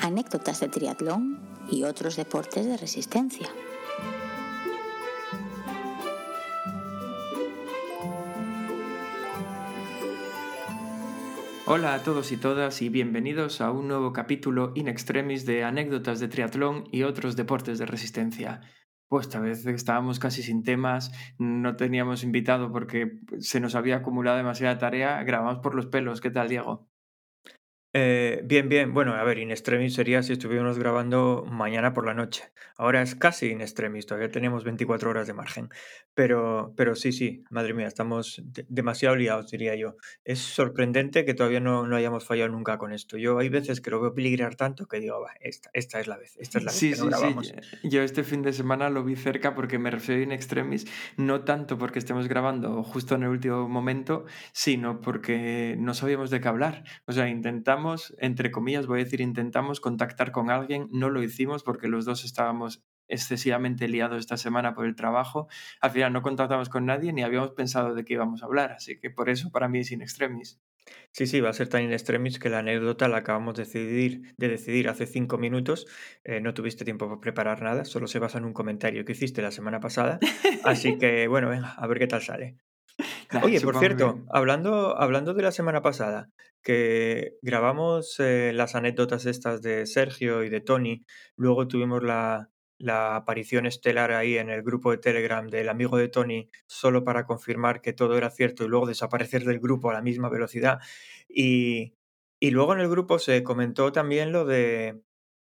anécdotas de triatlón y otros deportes de resistencia. Hola a todos y todas y bienvenidos a un nuevo capítulo in extremis de anécdotas de triatlón y otros deportes de resistencia. Pues esta vez estábamos casi sin temas, no teníamos invitado porque se nos había acumulado demasiada tarea, grabamos por los pelos. ¿Qué tal, Diego? Eh, bien, bien. Bueno, a ver, in extremis sería si estuviéramos grabando mañana por la noche. Ahora es casi in extremis, todavía tenemos 24 horas de margen. Pero, pero sí, sí, madre mía, estamos demasiado liados, diría yo. Es sorprendente que todavía no, no hayamos fallado nunca con esto. Yo hay veces que lo veo peligrar tanto que digo, va, esta, esta es la vez, esta es la Sí, vez que no sí, sí. grabamos. Yo este fin de semana lo vi cerca porque me refiero in extremis, no tanto porque estemos grabando justo en el último momento, sino porque no sabíamos de qué hablar. O sea, intentamos, entre comillas, voy a decir, intentamos contactar con alguien, no lo hicimos porque los dos estábamos excesivamente liados esta semana por el trabajo. Al final no contactamos con nadie ni habíamos pensado de qué íbamos a hablar, así que por eso para mí es in extremis. Sí, sí, va a ser tan in extremis que la anécdota la acabamos de decidir, de decidir hace cinco minutos. Eh, no tuviste tiempo para preparar nada, solo se basa en un comentario que hiciste la semana pasada. Así que, bueno, venga, a ver qué tal sale. Oye, por cierto, hablando, hablando de la semana pasada, que grabamos eh, las anécdotas estas de Sergio y de Tony, luego tuvimos la, la aparición estelar ahí en el grupo de Telegram del amigo de Tony, solo para confirmar que todo era cierto y luego desaparecer del grupo a la misma velocidad. Y, y luego en el grupo se comentó también lo de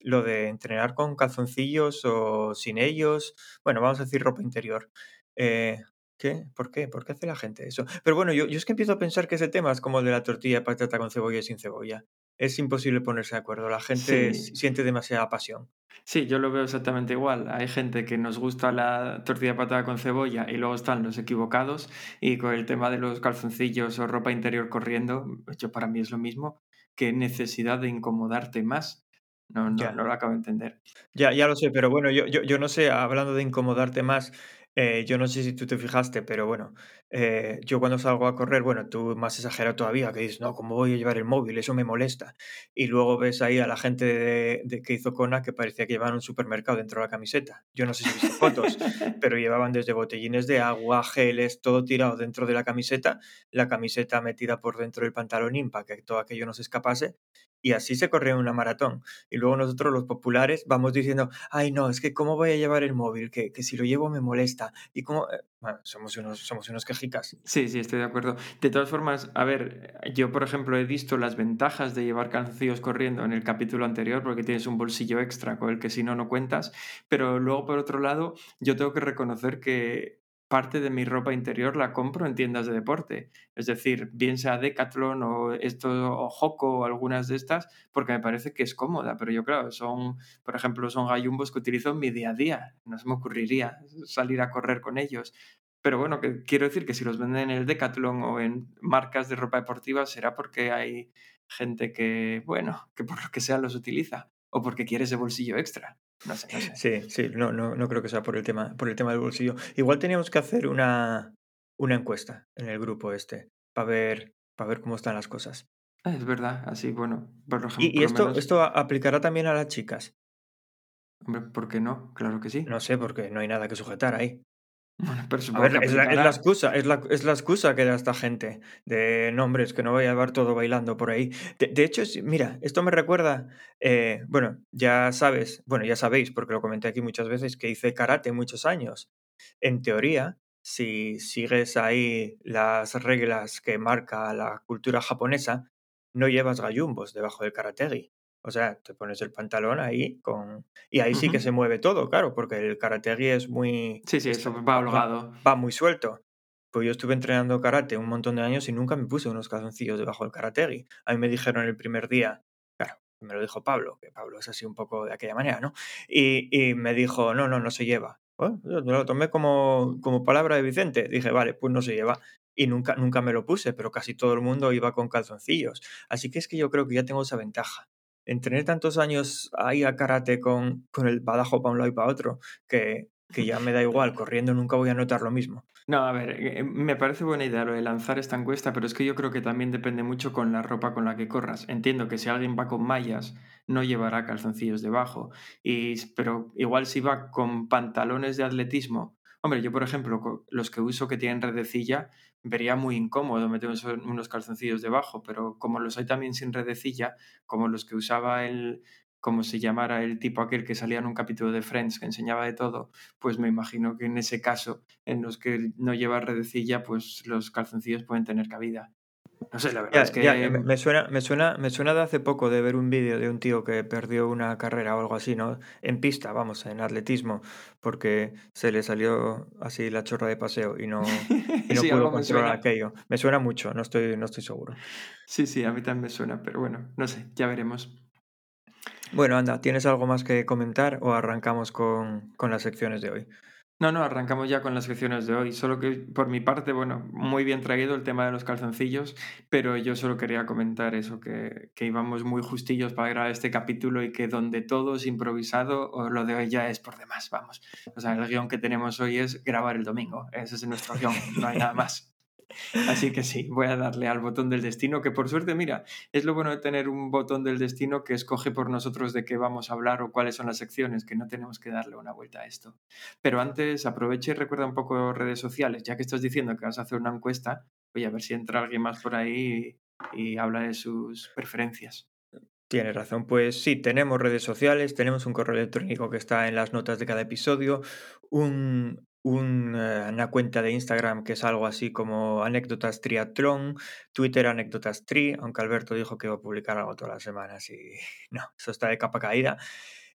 lo de entrenar con calzoncillos o sin ellos. Bueno, vamos a decir ropa interior. Eh, ¿Qué? ¿Por qué? ¿Por qué hace la gente eso? Pero bueno, yo, yo es que empiezo a pensar que ese tema es como el de la tortilla de patata con cebolla y sin cebolla. Es imposible ponerse de acuerdo. La gente Sí, siente demasiada pasión. Sí, yo lo veo exactamente igual. Hay gente que nos gusta la tortilla de patata con cebolla y luego están los equivocados. Y con el tema de los calzoncillos o ropa interior corriendo, yo para mí es lo mismo. ¿Qué necesidad de incomodarte más? No, no, Ya. no lo acabo de entender. Ya, ya lo sé, pero bueno, yo, yo, yo no sé, hablando de incomodarte más, eh, yo no sé si tú te fijaste, pero bueno, eh, yo cuando salgo a correr, bueno, tú más exagerado todavía, que dices, no, ¿cómo voy a llevar el móvil? Eso me molesta. Y luego ves ahí a la gente de, de que hizo Kona que parecía que llevaban un supermercado dentro de la camiseta. Yo no sé si viste fotos, pero llevaban desde botellines de agua, geles, todo tirado dentro de la camiseta, la camiseta metida por dentro del pantalonín para que todo aquello no se escapase. Y así se corría una maratón. Y luego nosotros los populares vamos diciendo, ay no, es que cómo voy a llevar el móvil, que, que si lo llevo me molesta. Y cómo... Bueno, somos unos, somos unos quejicas. Sí, sí, estoy de acuerdo. De todas formas, a ver, yo por ejemplo he visto las ventajas de llevar calzoncillos corriendo en el capítulo anterior porque tienes un bolsillo extra con el que si no, no cuentas, pero luego por otro lado, yo tengo que reconocer que parte de mi ropa interior la compro en tiendas de deporte, es decir, bien sea Decathlon o esto o Hoco o algunas de estas, porque me parece que es cómoda, pero yo claro, son, por ejemplo, son gallumbos que utilizo en mi día a día, no se me ocurriría salir a correr con ellos. Pero bueno, quiero decir que si los venden en el Decathlon o en marcas de ropa deportiva será porque hay gente que, bueno, que por lo que sea los utiliza o porque quiere ese bolsillo extra. No sé, no sé. Sí, sí, no, no, no creo que sea por el tema, por el tema del bolsillo. Igual teníamos que hacer una, una encuesta en el grupo este, para ver, para ver cómo están las cosas. Ah, Es verdad, así, bueno, por ejemplo, Y, esto, menos, esto aplicará también a las chicas. hombre, ¿por qué no? Claro que sí. No sé, porque no hay nada que sujetar ahí. Bueno, pero A ver, es la, es la excusa, es la, es la excusa que da esta gente de nombres que no voy a llevar todo bailando por ahí. De, de hecho, mira, esto me recuerda, eh, bueno, ya sabes, bueno, ya sabéis, porque lo comenté aquí muchas veces, que hice karate muchos años. En teoría, si sigues ahí las reglas que marca la cultura japonesa, no llevas gallumbos debajo del karategi. O sea, te pones el pantalón ahí con... Y ahí sí que se mueve todo, claro, porque el karategi es muy... Sí, sí, está- eso va va, va- holgado. va muy suelto. Pues yo estuve entrenando karate un montón de años y nunca me puse unos calzoncillos debajo del karategi. A mí me dijeron el primer día, claro, me lo dijo Pablo, que Pablo es así un poco de aquella manera, ¿no? Y, y me dijo, no, no, no se lleva. Bueno, yo lo tomé como, como palabra de Vicente. Dije, vale, pues no se lleva. Y nunca, nunca me lo puse, pero casi todo el mundo iba con calzoncillos. Así que es que yo creo que ya tengo esa ventaja. Entrené tantos años ahí a karate con, con el badajo para un lado y para otro, que, que ya me da igual, corriendo nunca voy a notar lo mismo. No, a ver, eh, me parece buena idea lo de lanzar esta encuesta, pero es que yo creo que también depende mucho con la ropa con la que corras. Entiendo que si alguien va con mallas, no llevará calzoncillos debajo, y, pero igual si va con pantalones de atletismo, hombre, yo por ejemplo, los que uso que tienen redecilla, vería muy incómodo meter unos calzoncillos debajo, pero como los hay también sin redecilla, como los que usaba el, como se llamara el tipo aquel que salía en un capítulo de Friends que enseñaba de todo, pues me imagino que en ese caso, en los que no lleva redecilla, pues los calzoncillos pueden tener cabida. No sé, la verdad es que... me, suena, me, suena, me suena de hace poco de ver un vídeo de un tío que perdió una carrera o algo así, ¿no? En pista, vamos, en atletismo, porque se le salió así la chorra de paseo y no, y no pudo controlar aquello. Me suena mucho, no estoy, no estoy seguro. Sí, sí, a mí también me suena, pero bueno, no sé, ya veremos. Bueno, anda, ¿tienes algo más que comentar o arrancamos con, con las secciones de hoy? No, no, arrancamos ya con las secciones de hoy. Solo que por mi parte, bueno, muy bien traído el tema de los calzoncillos, pero yo solo quería comentar eso, que, que íbamos muy justillos para grabar este capítulo y que donde todo es improvisado, o lo de hoy ya es por demás, vamos. O sea, el guion que tenemos hoy es grabar el domingo. Ese es nuestro guion, no hay nada más. Así que sí, voy a darle al botón del destino, que por suerte, mira, es lo bueno de tener un botón del destino que escoge por nosotros de qué vamos a hablar o cuáles son las secciones, que no tenemos que darle una vuelta a esto. Pero antes, aproveche y recuerda un poco redes sociales, ya que estás diciendo que vas a hacer una encuesta, voy a ver si entra alguien más por ahí y, y habla de sus preferencias. Tienes razón, pues sí, tenemos redes sociales, tenemos un correo electrónico que está en las notas de cada episodio, un, eh, una cuenta de Instagram que es algo así como anécdotas triatlón, Twitter anécdotas tri, aunque Alberto dijo que iba a publicar algo todas las semanas y no, eso está de capa caída.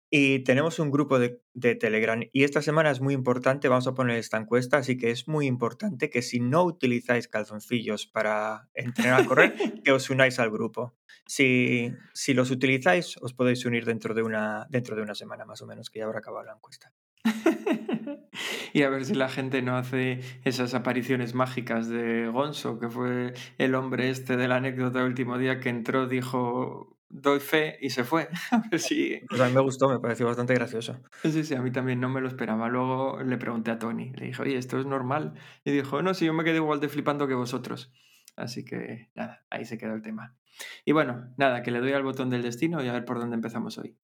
Y tenemos un grupo de, de, Telegram y esta semana es muy importante, vamos a poner esta encuesta, así que es muy importante que si no utilizáis calzoncillos para entrenar a correr, que os unáis al grupo. Si, si los utilizáis, os podéis unir dentro de, una, dentro de una semana más o menos, que ya habrá acabado la encuesta. y a ver si la gente no hace esas apariciones mágicas de Gonzo, que fue el hombre este de la anécdota del último día que entró, dijo doy fe y se fue. A ver si... Pues a mí me gustó, me pareció bastante gracioso. Sí, sí, a mí también no me lo esperaba. Luego le pregunté a Tony, le dije, oye, ¿esto es normal? Y dijo, no, si yo me quedé igual de flipando que vosotros. Así que nada, ahí se quedó el tema. Y bueno, nada, que le doy al botón del destino y a ver por dónde empezamos hoy.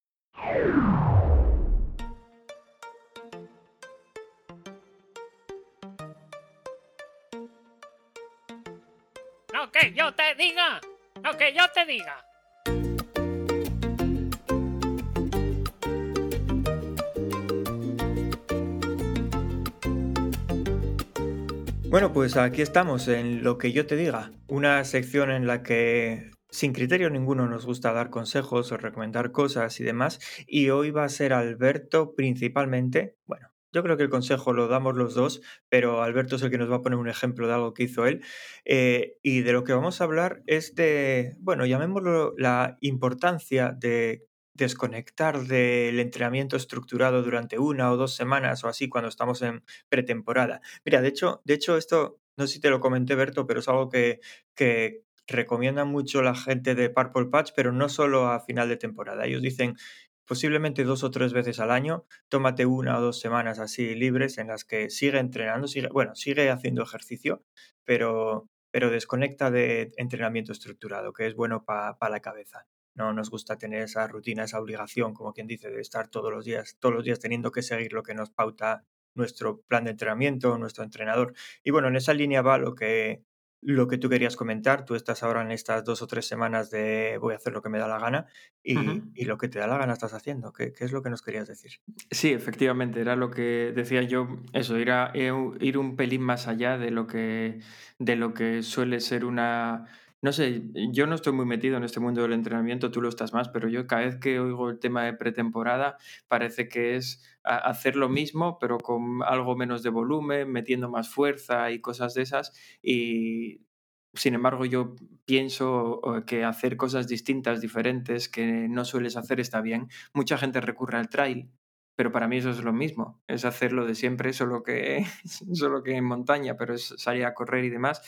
Que yo te diga. Lo que yo te diga. Bueno, pues aquí estamos en Lo que yo te diga, una sección en la que sin criterio ninguno nos gusta dar consejos o recomendar cosas y demás, y hoy va a ser Alberto principalmente, bueno, yo creo que el consejo lo damos los dos, pero Alberto es el que nos va a poner un ejemplo de algo que hizo él. Eh, y de lo que vamos a hablar es de, bueno, llamémoslo la importancia de desconectar del entrenamiento estructurado durante una o dos semanas o así cuando estamos en pretemporada. Mira, de hecho, de hecho esto, no sé si te lo comenté, Berto, pero es algo que, que recomienda mucho la gente de Purple Patch, pero no solo a final de temporada. Ellos dicen, posiblemente dos o tres veces al año, tómate una o dos semanas así libres en las que sigue entrenando, sigue, bueno, sigue haciendo ejercicio, pero, pero desconecta de entrenamiento estructurado, que es bueno para la cabeza. No nos gusta tener esa rutina, esa obligación, como quien dice, de estar todos los días, todos los días teniendo que seguir lo que nos pauta nuestro plan de entrenamiento, nuestro entrenador. Y bueno, en esa línea va lo que, lo que tú querías comentar. Tú estás ahora en estas dos o tres semanas de voy a hacer lo que me da la gana y, y lo que te da la gana estás haciendo. ¿Qué, ¿Qué, es lo que nos querías decir? Sí, efectivamente, era lo que decía yo, eso, ir, a, eh, ir un pelín más allá de lo que, de lo que suele ser una no sé, yo no estoy muy metido en este mundo del entrenamiento, tú lo estás más, pero yo cada vez que oigo el tema de pretemporada parece que es hacer lo mismo, pero con algo menos de volumen, metiendo más fuerza y cosas de esas. Y sin embargo, yo pienso que hacer cosas distintas, diferentes, que no sueles hacer está bien. Mucha gente recurre al trail, pero para mí eso es lo mismo, es hacer lo de siempre, solo que, solo que en montaña, pero es salir a correr y demás.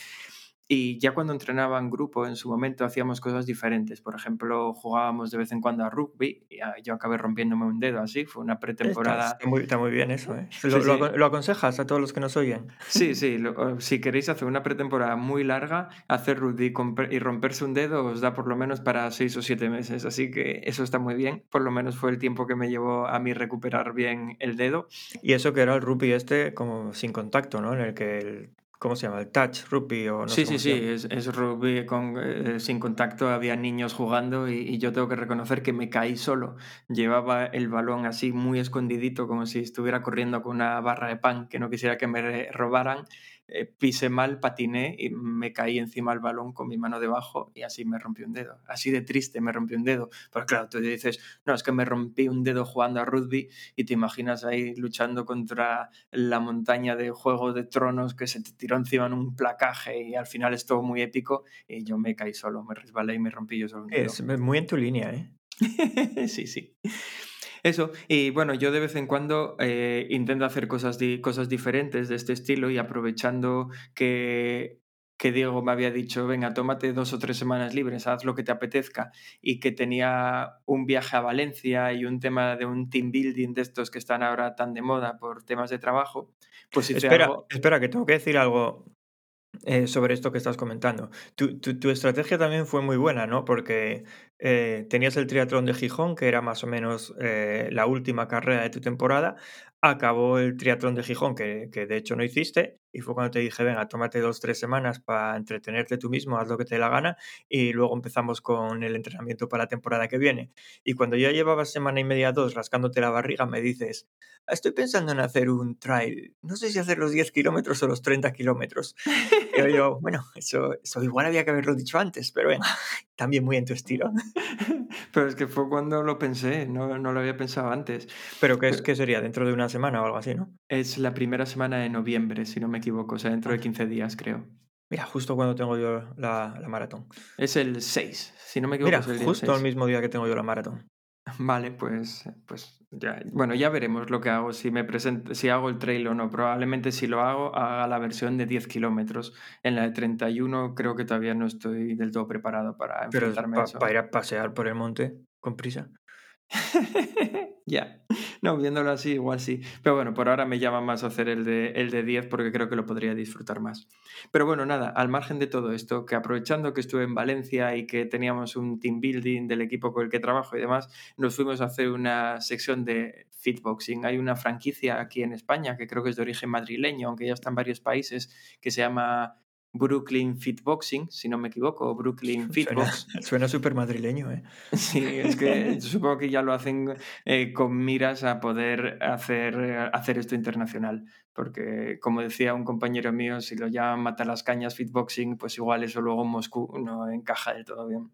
Y ya cuando entrenaba en grupo, en su momento hacíamos cosas diferentes. Por ejemplo, jugábamos de vez en cuando a rugby. Y ah, yo acabé rompiéndome un dedo así. Fue una pretemporada. está muy, está muy bien eso, ¿eh? Sí, ¿Lo, lo sí. acon- lo aconsejas a todos los que nos oyen? Sí, sí, lo- si queréis hacer una pretemporada muy larga, hacer rugby y romperse un dedo os da por lo menos para seis o siete meses, así que eso está muy bien, por lo menos fue el tiempo que me llevó a mí recuperar bien el dedo. Y eso que era el rugby este como sin contacto, ¿no? En el que el, ¿cómo se llama? El touch rugby o no Sí, sí, sí, es, es rugby con, eh, sin contacto, había niños jugando y, y yo tengo que reconocer que me caí solo. Llevaba el balón así muy escondidito, como si estuviera corriendo con una barra de pan, que no quisiera que me robaran. Eh, pisé mal, patiné y me caí encima del balón con mi mano debajo y así me rompí un dedo. Así de triste me rompí un dedo. Pero claro, tú dices, no, es que me rompí un dedo jugando a rugby y te imaginas ahí luchando contra la montaña de Juego de Tronos que se te tiró encima en un placaje y al final es todo muy épico y yo me caí solo, me resbalé y me rompí yo solo un dedo. Es muy en tu línea, ¿eh? sí, sí. Eso, y bueno, yo de vez en cuando eh, intento hacer cosas, di- cosas diferentes de este estilo y aprovechando que, que Diego me había dicho, venga, tómate dos o tres semanas libres, haz lo que te apetezca, y que tenía un viaje a Valencia y un tema de un team building de estos que están ahora tan de moda por temas de trabajo, pues hice Espera, algo... espera, que tengo que decir algo eh, sobre esto que estás comentando. Tu, tu- tu estrategia también fue muy buena, ¿no? Porque eh, tenías el triatlón de Gijón, que era más o menos eh, la última carrera de tu temporada. Acabó el triatlón de Gijón, que, que de hecho no hiciste, y fue cuando te dije, venga, tómate dos, tres semanas para entretenerte tú mismo, haz lo que te dé la gana, y luego empezamos con el entrenamiento para la temporada que viene. Y cuando ya llevabas semana y media, dos, rascándote la barriga, me dices, estoy pensando en hacer un trail, no sé si hacer los 10 kilómetros o los 30 kilómetros. Y yo, bueno, eso, eso igual había que haberlo dicho antes, pero bueno, también muy en tu estilo. Pero es que fue cuando lo pensé, no, no lo había pensado antes. Pero ¿qué, es, ¿qué sería? ¿Dentro de una semana o algo así, no? Es la primera semana de noviembre, si no me equivoco, o sea, dentro de Ah. 15 días, creo. Mira, justo cuando tengo yo la, la maratón. Es el 6, si no me equivoco. Mira, es el justo 6. el mismo día que tengo yo la maratón. Vale, pues, pues ya, bueno, ya veremos lo que hago, si me presento, si hago el trail o no. Probablemente si lo hago, haga la versión de 10 kilómetros. En la de 31 creo que todavía no estoy del todo preparado para Pero enfrentarme a para eso. ir a pasear por el monte con prisa. ya, no, viéndolo así, igual sí. Pero bueno, por ahora me llama más hacer el de, el de 10 porque creo que lo podría disfrutar más. Pero bueno, nada, al margen de todo esto, que aprovechando que estuve en Valencia y que teníamos un team building del equipo con el que trabajo y demás, nos fuimos a hacer una sección de fitboxing. Hay una franquicia aquí en España que creo que es de origen madrileño, aunque ya está en varios países, que se llama Brooklyn Fitboxing, si no me equivoco, o Brooklyn Fitbox. suena súper madrileño, ¿eh? Sí, es que supongo que ya lo hacen eh, con miras a poder hacer, hacer esto internacional. Porque, como decía un compañero mío, si lo llaman mata las cañas fitboxing, pues igual eso luego en Moscú no encaja del todo bien.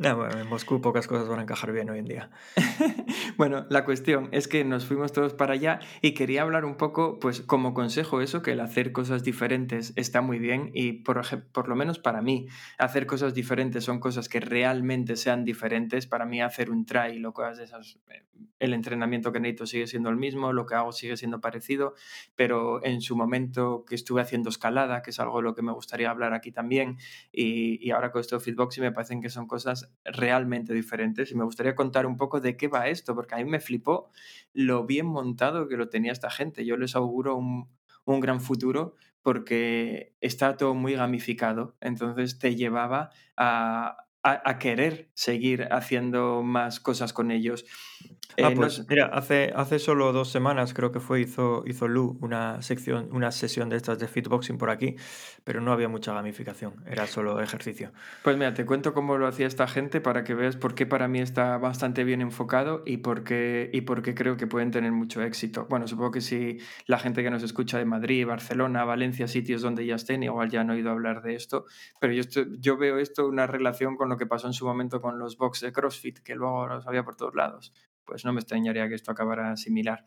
No, bueno, en Moscú pocas cosas van a encajar bien hoy en día. bueno, la cuestión es que nos fuimos todos para allá y quería hablar un poco, pues como consejo eso, que el hacer cosas diferentes está muy bien y por, por lo menos para mí, hacer cosas diferentes son cosas que realmente sean diferentes. Para mí hacer un trail o cosas de esas, eh, el entrenamiento que necesito sigue siendo el mismo, lo que hago sigue siendo parecido, pero en su momento que estuve haciendo escalada, que es algo de lo que me gustaría hablar aquí también, y, y ahora con esto de Fitboxing me parecen que son cosas realmente diferentes y me gustaría contar un poco de qué va esto, porque a mí me flipó lo bien montado que lo tenía esta gente. Yo les auguro un, un gran futuro porque está todo muy gamificado, entonces te llevaba a, a- a querer seguir haciendo más cosas con ellos. Ah, Eh, pues mira, hace, hace solo dos semanas creo que fue, hizo, hizo Lu una sección, una sesión de estas de fitboxing por aquí, pero no había mucha gamificación, era solo ejercicio. Pues mira, te cuento cómo lo hacía esta gente para que veas por qué para mí está bastante bien enfocado y por qué, y por qué creo que pueden tener mucho éxito. Bueno, supongo que si la gente que nos escucha de Madrid, Barcelona, Valencia, sitios donde ya estén, igual ya han oído hablar de esto, pero yo, esto- yo veo esto una relación con lo que pasó en su momento con los box de CrossFit, que luego los había por todos lados. Pues no me extrañaría que esto acabara similar.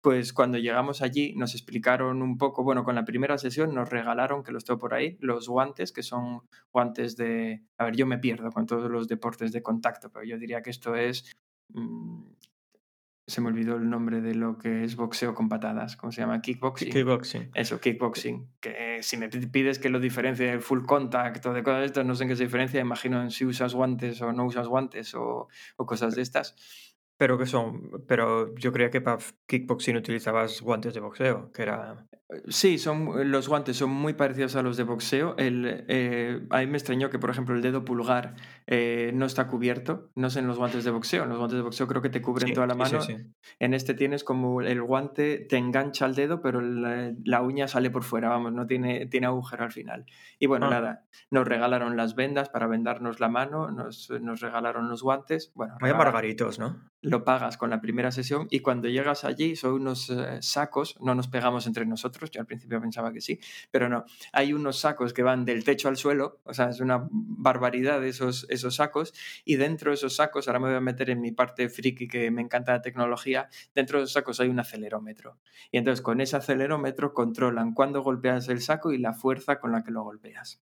Pues cuando llegamos allí nos explicaron un poco, bueno, con la primera sesión nos regalaron, que los tengo por ahí, los guantes, que son guantes de... A ver, yo me pierdo con todos los deportes de contacto, pero yo diría que esto es... mm, se me olvidó el nombre de lo que es boxeo con patadas, ¿cómo se llama? Kickboxing. Kickboxing. Eso, kickboxing. Que si me pides que lo diferencie del full contact o de cosas de estas, no sé en qué se diferencia, imagino en si usas guantes o no usas guantes o, o cosas de estas. Pero que son, pero yo creía que para kickboxing utilizabas guantes de boxeo, que era. Sí, son, los guantes son muy parecidos a los de boxeo. El, eh, a mí me extrañó que, por ejemplo, el dedo pulgar eh, no está cubierto. No sé en los guantes de boxeo. En los guantes de boxeo creo que te cubren Sí, toda la sí, mano. sí. En este tienes como el guante te engancha al dedo, pero la, la uña sale por fuera, vamos, no tiene, tiene agujero al final. Y bueno, Ah. nada, nos regalaron las vendas para vendarnos la mano, nos, nos regalaron los guantes. Bueno, Vaya margaritos, ¿no? lo pagas con la primera sesión y cuando llegas allí son unos eh, sacos, no nos pegamos entre nosotros, yo al principio pensaba que sí, pero no, hay unos sacos que van del techo al suelo, o sea, es una barbaridad esos, esos sacos y dentro de esos sacos, ahora me voy a meter en mi parte friki que me encanta la tecnología, dentro de esos sacos hay un acelerómetro y entonces con ese acelerómetro controlan cuándo golpeas el saco y la fuerza con la que lo golpeas.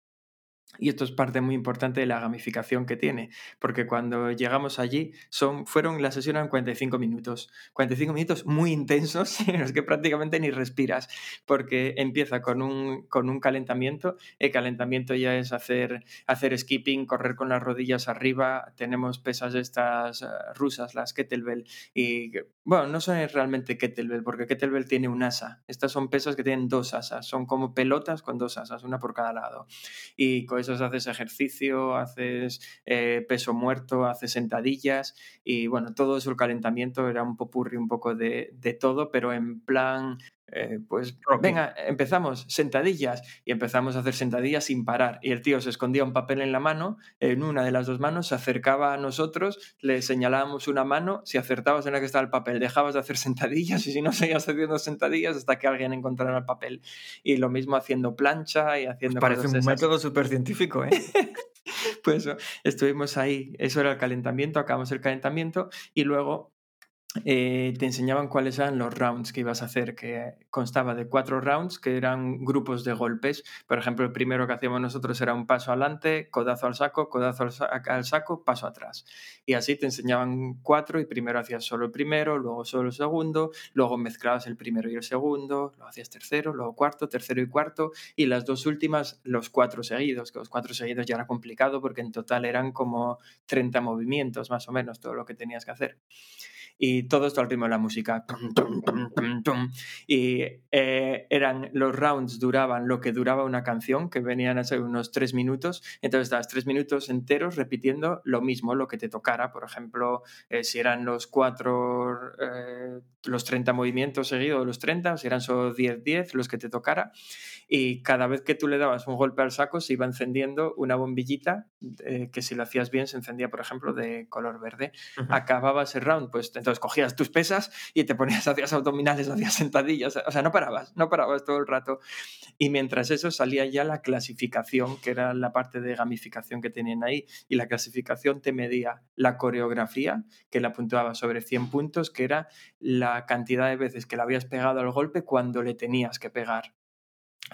Y esto es parte muy importante de la gamificación que tiene, porque cuando llegamos allí son, fueron la sesión en 45 minutos, 45 minutos muy intensos en los que prácticamente ni respiras, porque empieza con un, con un calentamiento, el calentamiento ya es hacer, hacer skipping, correr con las rodillas arriba, tenemos pesas estas eh, rusas, las kettlebell, y bueno, no son realmente kettlebell, porque kettlebell tiene un asa, estas son pesas que tienen dos asas, son como pelotas con dos asas, una por cada lado y haces ejercicio, haces eh, peso muerto, haces sentadillas y bueno, todo eso el calentamiento era un popurri un poco de, de todo, pero en plan, eh, pues Rocky. venga, empezamos, sentadillas y empezamos a hacer sentadillas sin parar y el tío se escondía un papel en la mano, en una de las dos manos, se acercaba a nosotros, le señalábamos una mano, si acertabas en la que estaba el papel, dejabas de hacer sentadillas y si no seguías haciendo sentadillas hasta que alguien encontrara el papel y lo mismo haciendo plancha y haciendo Parece cosas un esas. método súper científico, ¿eh? Pues estuvimos ahí, eso era el calentamiento, acabamos el calentamiento y luego eh, te enseñaban cuáles eran los rounds que ibas a hacer, que constaba de cuatro rounds que eran grupos de golpes. Por ejemplo, el primero que hacíamos nosotros era un paso adelante, codazo al saco, codazo al, sa- al saco, paso atrás. Y así te enseñaban cuatro y primero hacías solo el primero, luego solo el segundo, luego mezclabas el primero y el segundo, luego hacías tercero, luego cuarto, tercero y cuarto, y las dos últimas los cuatro seguidos, que los cuatro seguidos ya era complicado porque en total eran como 30 movimientos más o menos todo lo que tenías que hacer. Y todo esto al ritmo de la música. Tum, tum, tum. Y eh, eran, los rounds duraban lo que duraba una canción, que venían a ser unos tres minutos. Entonces estabas tres minutos enteros repitiendo lo mismo, lo que te tocara. Por ejemplo, eh, si eran los cuatro, eh, los 30 movimientos seguidos, los 30, si eran solo 10, 10, los que te tocara. Y cada vez que tú le dabas un golpe al saco, se iba encendiendo una bombillita eh, que si lo hacías bien se encendía, por ejemplo, de color verde Ujú. acababa ese round, pues entonces cogías tus pesas y te ponías, hacías abdominales, hacías sentadillas, o sea, no parabas, no parabas todo el rato. Y mientras eso salía ya la clasificación, que era la parte de gamificación que tenían ahí, y la clasificación te medía la coreografía, que la puntuaba sobre 100 puntos, que era la cantidad de veces que le habías pegado al golpe cuando le tenías que pegar.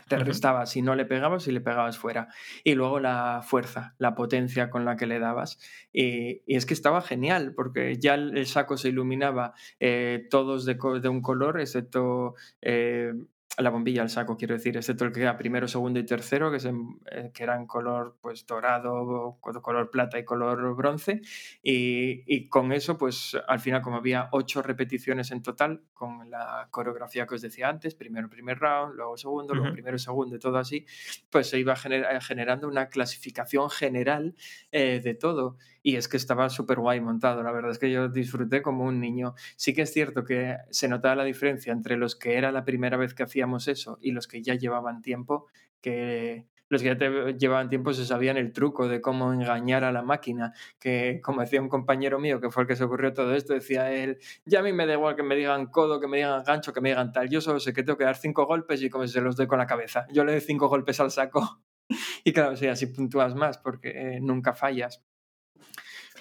Te restaba si no le pegabas, si le pegabas fuera. Y luego la fuerza, la potencia con la que le dabas. Y, y es que estaba genial, porque ya el, el saco se iluminaba eh, todos de, de un color, excepto eh, la bombilla al saco, quiero decir, excepto el que era primero, segundo y tercero, que, se, eh, que eran color pues dorado, co- color plata y color bronce. Y, y con eso, pues al final, como había ocho repeticiones en total, con la coreografía que os decía antes, primero primer round, luego segundo, luego Ujú. primero segundo y todo así, pues se iba gener- generando una clasificación general eh, de todo. Y es que estaba súper guay montado, la verdad es que yo disfruté como un niño. Sí que es cierto que se notaba la diferencia entre los que era la primera vez que hacíamos eso y los que ya llevaban tiempo, que los que ya te- llevaban tiempo se sabían el truco de cómo engañar a la máquina, que como decía un compañero mío, que fue el que se ocurrió todo esto, decía él, ya a mí me da igual que me digan codo, que me digan gancho, que me digan tal, yo solo sé que tengo que dar cinco golpes y como se los doy con la cabeza. Yo le doy cinco golpes al saco y claro, sí, así puntúas más porque eh, nunca fallas.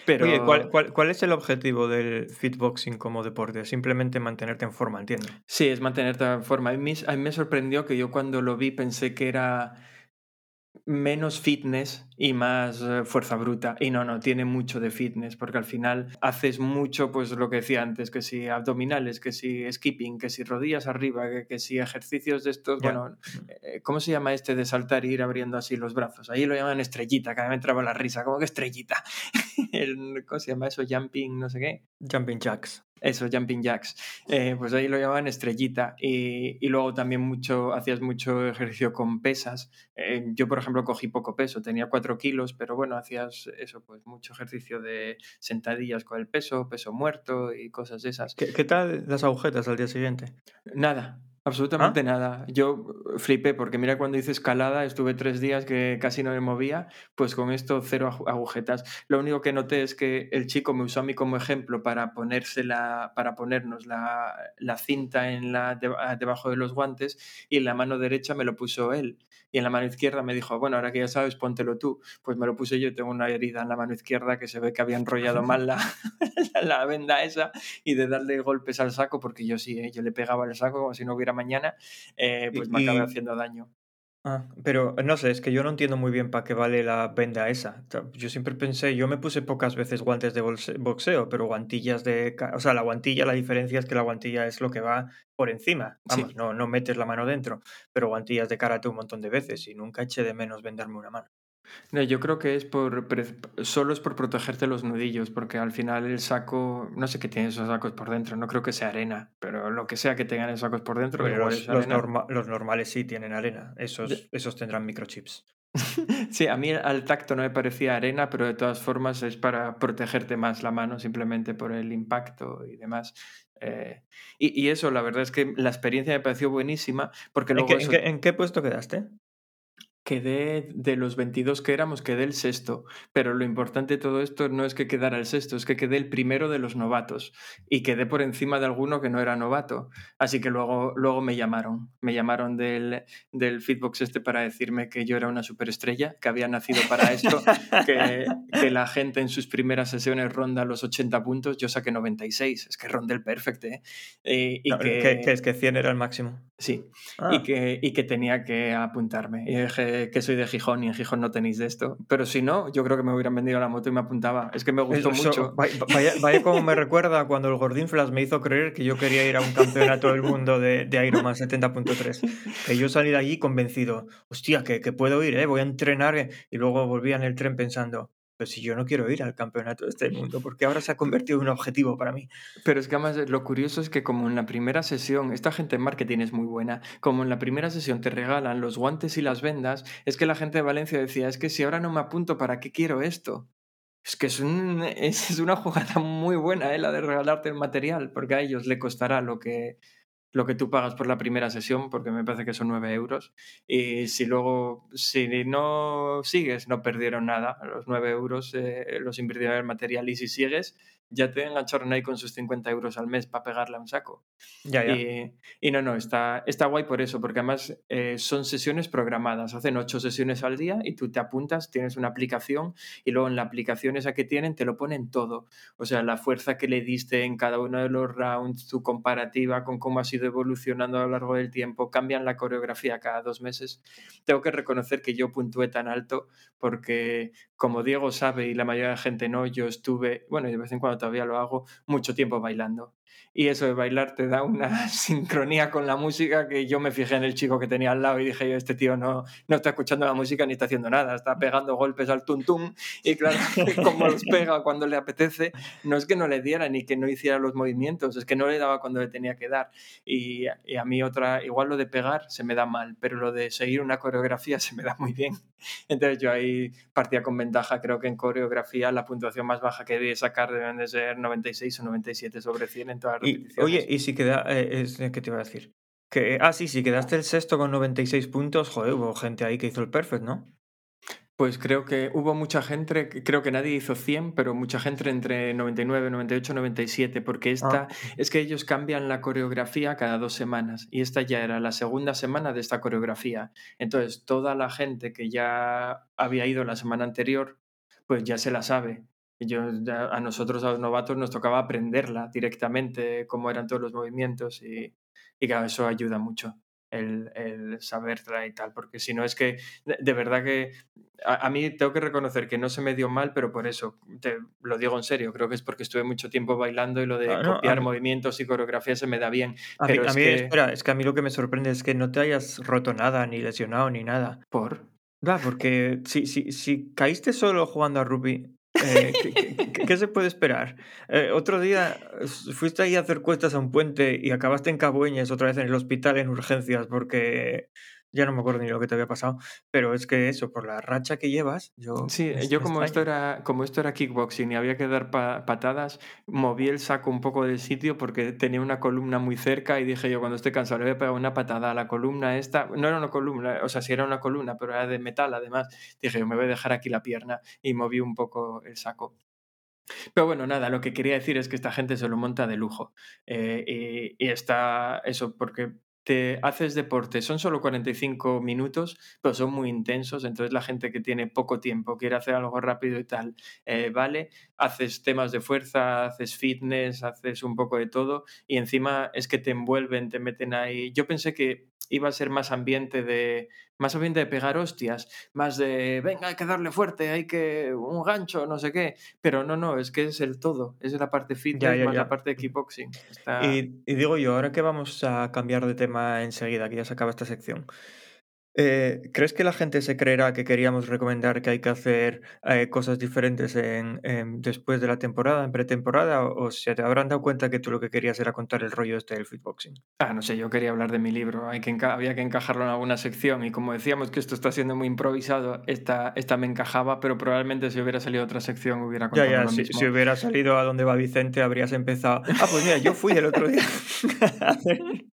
Pero Oye, ¿cuál, cuál, cuál es el objetivo del fitboxing como deporte? Simplemente mantenerte en forma, entiendo. sí, es mantenerte en forma. A mí, a mí me sorprendió que yo cuando lo vi pensé que era menos fitness y más eh, fuerza bruta. Y no, no, tiene mucho de fitness, porque al final haces mucho, pues lo que decía antes, que si abdominales, que si skipping, que si rodillas arriba, que, si ejercicios de estos, bueno, eh, ¿cómo se llama este de saltar y ir abriendo así los brazos? Ahí lo llaman estrellita, cada vez me entraba la risa, como que estrellita. ¿Cómo se llama eso? Jumping, no sé qué. Jumping jacks. Eso, jumping jacks. Eh, pues ahí lo llamaban estrellita. Y, luego también mucho, hacías mucho ejercicio con pesas. Yo, por ejemplo, cogí poco peso, tenía 4 kilos, pero bueno, hacías eso, pues mucho ejercicio de sentadillas con el peso, peso muerto y cosas de esas. ¿Qué, qué tal las agujetas al día siguiente? Nada, Absolutamente ¿Ah? nada. Yo flipé porque mira cuando hice escalada estuve tres días que casi no me movía, pues con esto cero agujetas. Lo único que noté es que el chico me usó a mí como ejemplo para ponérsela, para ponernos la, la cinta en la, debajo de los guantes y en la mano derecha me lo puso él y en la mano izquierda me dijo, bueno, ahora que ya sabes, póntelo tú. Pues me lo puse yo, tengo una herida en la mano izquierda que se ve que había enrollado mal la, la venda esa y de darle golpes al saco, porque yo sí, ¿eh? yo le pegaba el saco como si no hubiera mañana, eh, pues me acabé haciendo daño. Ah, pero no sé, es que yo no entiendo muy bien para qué vale la venda esa. Yo siempre pensé, yo me puse pocas veces guantes de boxeo, pero guantillas de... O sea, la guantilla, la diferencia es que la guantilla es lo que va por encima. Vamos, no, no metes la mano dentro, pero guantillas de karate un montón de veces y nunca eché de menos venderme una mano. No, yo creo que es por solo es por protegerte los nudillos, porque al final el saco, no sé qué tienen esos sacos por dentro, no creo que sea arena, pero lo que sea que tengan esos sacos por dentro, los, los, normales sí tienen arena, esos, esos tendrán microchips. sí, a mí al tacto no me parecía arena, pero de todas formas es para protegerte más la mano, simplemente por el impacto y demás. Eh, y, eso, la verdad es que la experiencia me pareció buenísima, porque luego... ¿en qué puesto quedaste? Quedé de los 22 que éramos, quedé el sexto, pero lo importante de todo esto no es que quedara el sexto, es que quedé el primero de los novatos y quedé por encima de alguno que no era novato. Así que luego, luego me llamaron, me llamaron del, del Feedbox este para decirme que yo era una superestrella, que había nacido para esto, que, que, la gente en sus primeras sesiones ronda los 80 puntos, yo saqué 96, es que rondé el perfecto. ¿eh? Y, que, es que 100 era el máximo. Sí, y, ah. que, y que tenía que apuntarme. Y dije que soy de Gijón y en Gijón no tenéis de esto. Pero si no, yo creo que me hubieran vendido la moto y me apuntaba. Es que me gustó mucho. Vaya, como me recuerda cuando el Gordín Flash me hizo creer que yo quería ir a un campeonato del mundo de, de Ironman 70.3. Que yo salí de allí convencido. Hostia, que, que puedo ir, ¿eh? voy a entrenar. Eh". Y luego volvía en el tren pensando, pues si yo no quiero ir al campeonato de este mundo, porque ahora se ha convertido en un objetivo para mí. Pero es que además lo curioso es que como en la primera sesión, esta gente en marketing es muy buena, como en la primera sesión te regalan los guantes y las vendas, es que la gente de Valencia decía, es que si ahora no me apunto, ¿para qué quiero esto? Es que es, un, es una jugada muy buena, ¿eh? la de regalarte el material, porque a ellos le costará lo que, lo que tú pagas por la primera sesión, porque me parece que son 9 euros. Y si luego, si no sigues, no perdieron nada. Los 9 euros eh, los invirtieron en material. Y si sigues, ya te engancharon ahí con sus 50 euros al mes para pegarle a un saco. Ya, ya. Y, no, no, está, está guay por eso, porque además eh, son sesiones programadas. Hacen 8 sesiones al día y tú te apuntas, tienes una aplicación y luego en la aplicación esa que tienen te lo ponen todo. O sea, la fuerza que le diste en cada uno de los rounds, tu comparativa con cómo ha sido evolucionando a lo largo del tiempo, cambian la coreografía cada dos meses. Tengo que reconocer que yo puntué tan alto porque, como Diego sabe y la mayoría de la gente no, yo estuve, bueno, de vez en cuando todavía lo hago, mucho tiempo bailando y eso de bailar te da una sincronía con la música que yo me fijé en el chico que tenía al lado y dije, este tío no, no está escuchando la música ni está haciendo nada, está pegando golpes al tuntum y claro, como los pega cuando le apetece, no es que no le diera ni que no hiciera los movimientos, es que no le daba cuando le tenía que dar. Y, y a mí otra, igual lo de pegar se me da mal, pero lo de seguir una coreografía se me da muy bien. Entonces yo ahí partía con ventaja, creo que en coreografía la puntuación más baja que debí sacar deben de ser 96 o 97 sobre 100 todas oye, y si queda, eh, ¿qué te iba a decir? Que, ah, sí, si quedaste el sexto con 96 puntos, joder, hubo gente ahí que hizo el perfect, ¿no? Pues creo que hubo mucha gente, creo que nadie hizo 100, pero mucha gente entre 99, 98, 97, porque esta ah. es que ellos cambian la coreografía cada dos semanas y esta ya era la segunda semana de esta coreografía. Entonces, toda la gente que ya había ido la semana anterior, pues ya se la sabe. Yo, a nosotros, a los novatos, nos tocaba aprenderla directamente, cómo eran todos los movimientos y, y claro, eso ayuda mucho. el, el saberla y tal, porque si no es que, de, verdad que a, a mí tengo que reconocer que no se me dio mal, pero por eso, te lo digo en serio, creo que es porque estuve mucho tiempo bailando y lo de no, a copiar mí- movimientos y coreografía se me da bien, A mí, pero a es mí, que... espera, es que a mí lo que me sorprende es que no te hayas roto nada, ni lesionado, ni nada. ¿Por? Va, porque si, si, si caíste solo jugando a rugby, eh, ¿qué, se puede esperar? Eh, otro día fuiste ahí a hacer cuestas a un puente y acabaste en Cabueñes otra vez en el hospital en urgencias porque ya no me acuerdo ni lo que te había pasado, pero es que eso, por la racha que llevas, yo... Sí, me- yo como esto era, como esto era kickboxing y había que dar pa- patadas, moví el saco un poco del sitio porque tenía una columna muy cerca y dije yo cuando esté cansado le voy a pegar una patada a la columna esta, no era una columna, o sea, sí era una columna, pero era de metal además, dije yo me voy a dejar aquí la pierna y moví un poco el saco. Pero bueno, nada, lo que quería decir es que esta gente se lo monta de lujo. eh, y, y está eso, porque te haces deporte, son solo 45 minutos, pero son muy intensos, entonces la gente que tiene poco tiempo, quiere hacer algo rápido y tal, eh, vale, haces temas de fuerza, haces fitness, haces un poco de todo y encima es que te envuelven, te meten ahí. Yo pensé que iba a ser más ambiente de más ambiente de pegar hostias, más de venga, hay que darle fuerte, hay que un gancho, no sé qué, pero no, no, es que es el todo, es la parte Ya, fitness ya, más la ya. parte de kickboxing. Está... Y, y digo yo, ahora que vamos a cambiar de tema enseguida, que ya se acaba esta sección, eh, ¿crees que la gente se creerá que queríamos recomendar que hay que hacer eh, cosas diferentes en, en- después de la temporada, en pretemporada, o, o se te habrán dado cuenta que tú lo que querías era contar el rollo este del fitboxing? Ah, no sé, yo quería hablar de mi libro, hay que había que encajarlo en alguna sección y como decíamos que esto está siendo muy improvisado, esta, esta me encajaba, pero probablemente si hubiera salido otra sección hubiera Ya, contado ya, lo si, mismo. si hubiera salido a donde va Vicente, habrías empezado. Ah, pues mira, yo fui el otro día.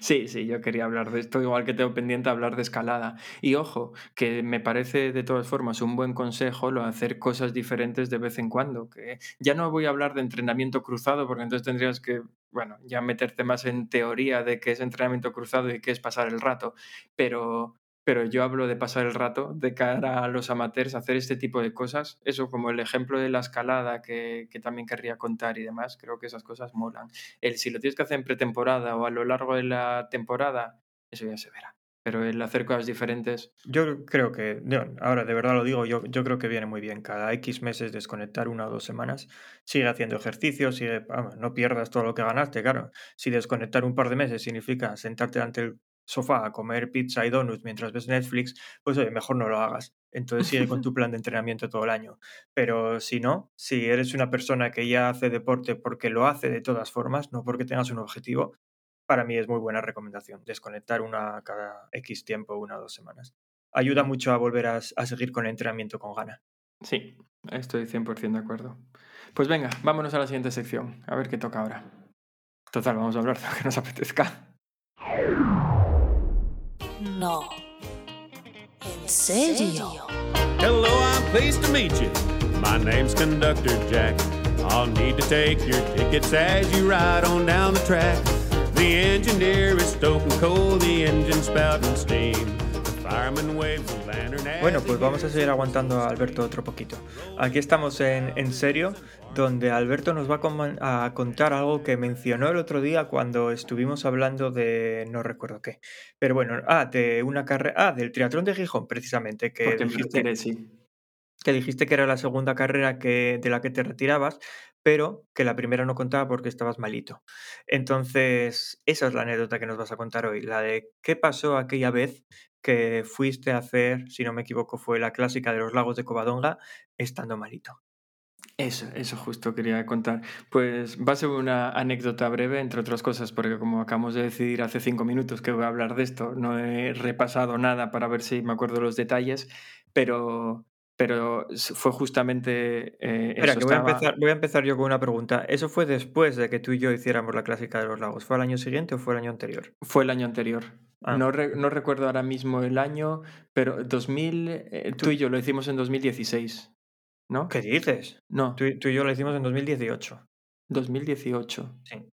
Sí, sí, yo quería hablar de esto, igual que tengo pendiente hablar de escalada. Y ojo, que me parece de todas formas un buen consejo lo de hacer cosas diferentes de vez en cuando. Que ya no voy a hablar de entrenamiento cruzado, porque entonces tendrías que, bueno, ya meterte más en teoría de qué es entrenamiento cruzado y qué es pasar el rato. Pero, pero yo hablo de pasar el rato de cara a los amateurs, hacer este tipo de cosas. Eso como el ejemplo de la escalada que, que también querría contar y demás, creo que esas cosas molan el si lo tienes que hacer en pretemporada o a lo largo de la temporada, eso ya se verá. Pero el hacer cosas diferentes, Yo creo que, no, ahora de verdad lo digo, yo, yo creo que viene muy bien. Cada X meses desconectar una o dos semanas, sigue haciendo ejercicio, sigue, vamos, no pierdas todo lo que ganaste, claro. Si desconectar un par de meses significa sentarte ante el sofá a comer pizza y donuts mientras ves Netflix, pues oye, mejor no lo hagas. Entonces sigue con tu plan de entrenamiento todo el año. Pero si no, si eres una persona que ya hace deporte porque lo hace de todas formas, no porque tengas un objetivo, para mí es muy buena recomendación. Desconectar una cada X tiempo, una o dos semanas. Ayuda mucho a volver a, a seguir con el entrenamiento con gana. sí, estoy 100% de acuerdo. Pues venga, vámonos a la siguiente sección, a ver qué toca ahora. Total, vamos a hablar de lo que nos apetezca. No. ¿En serio? Hello, I'm pleased to meet you. My name's Conductor Jack. I'll need to take your tickets as you ride on down the track. The engineer is stoking coal, the engine spouting steam. Bueno, pues vamos a seguir aguantando a Alberto otro poquito. Aquí estamos en, en serio, donde Alberto nos va a, contar algo que mencionó el otro día cuando estuvimos hablando de no recuerdo qué. Pero bueno, ah, de una carrera, ah, del triatlón de Gijón, precisamente, que Porque dijiste, sí. que dijiste que era la segunda carrera que, de la que te retirabas, pero que la primera no contaba porque estabas malito. Entonces, esa es la anécdota que nos vas a contar hoy, la de qué pasó aquella vez que fuiste a hacer, si no me equivoco, fue la clásica de los lagos de Covadonga, estando malito. Eso, eso justo quería contar. Pues va a ser una anécdota breve, entre otras cosas, porque como acabamos de decidir hace cinco minutos que voy a hablar de esto, no he repasado nada para ver si me acuerdo los detalles, pero, pero fue justamente eh, Espera, eso. que voy a, empezar, voy a empezar yo con una pregunta. ¿Eso fue después de que tú y yo hiciéramos la clásica de los lagos? ¿Fue el año siguiente o fue el año anterior? Fue el año anterior. Ah. No, re- no recuerdo ahora mismo el año, pero 2000, eh, tú y yo lo hicimos en 2016, ¿no? ¿Qué dices? No, Tú, tú y yo lo hicimos en 2018. 2018. Sí.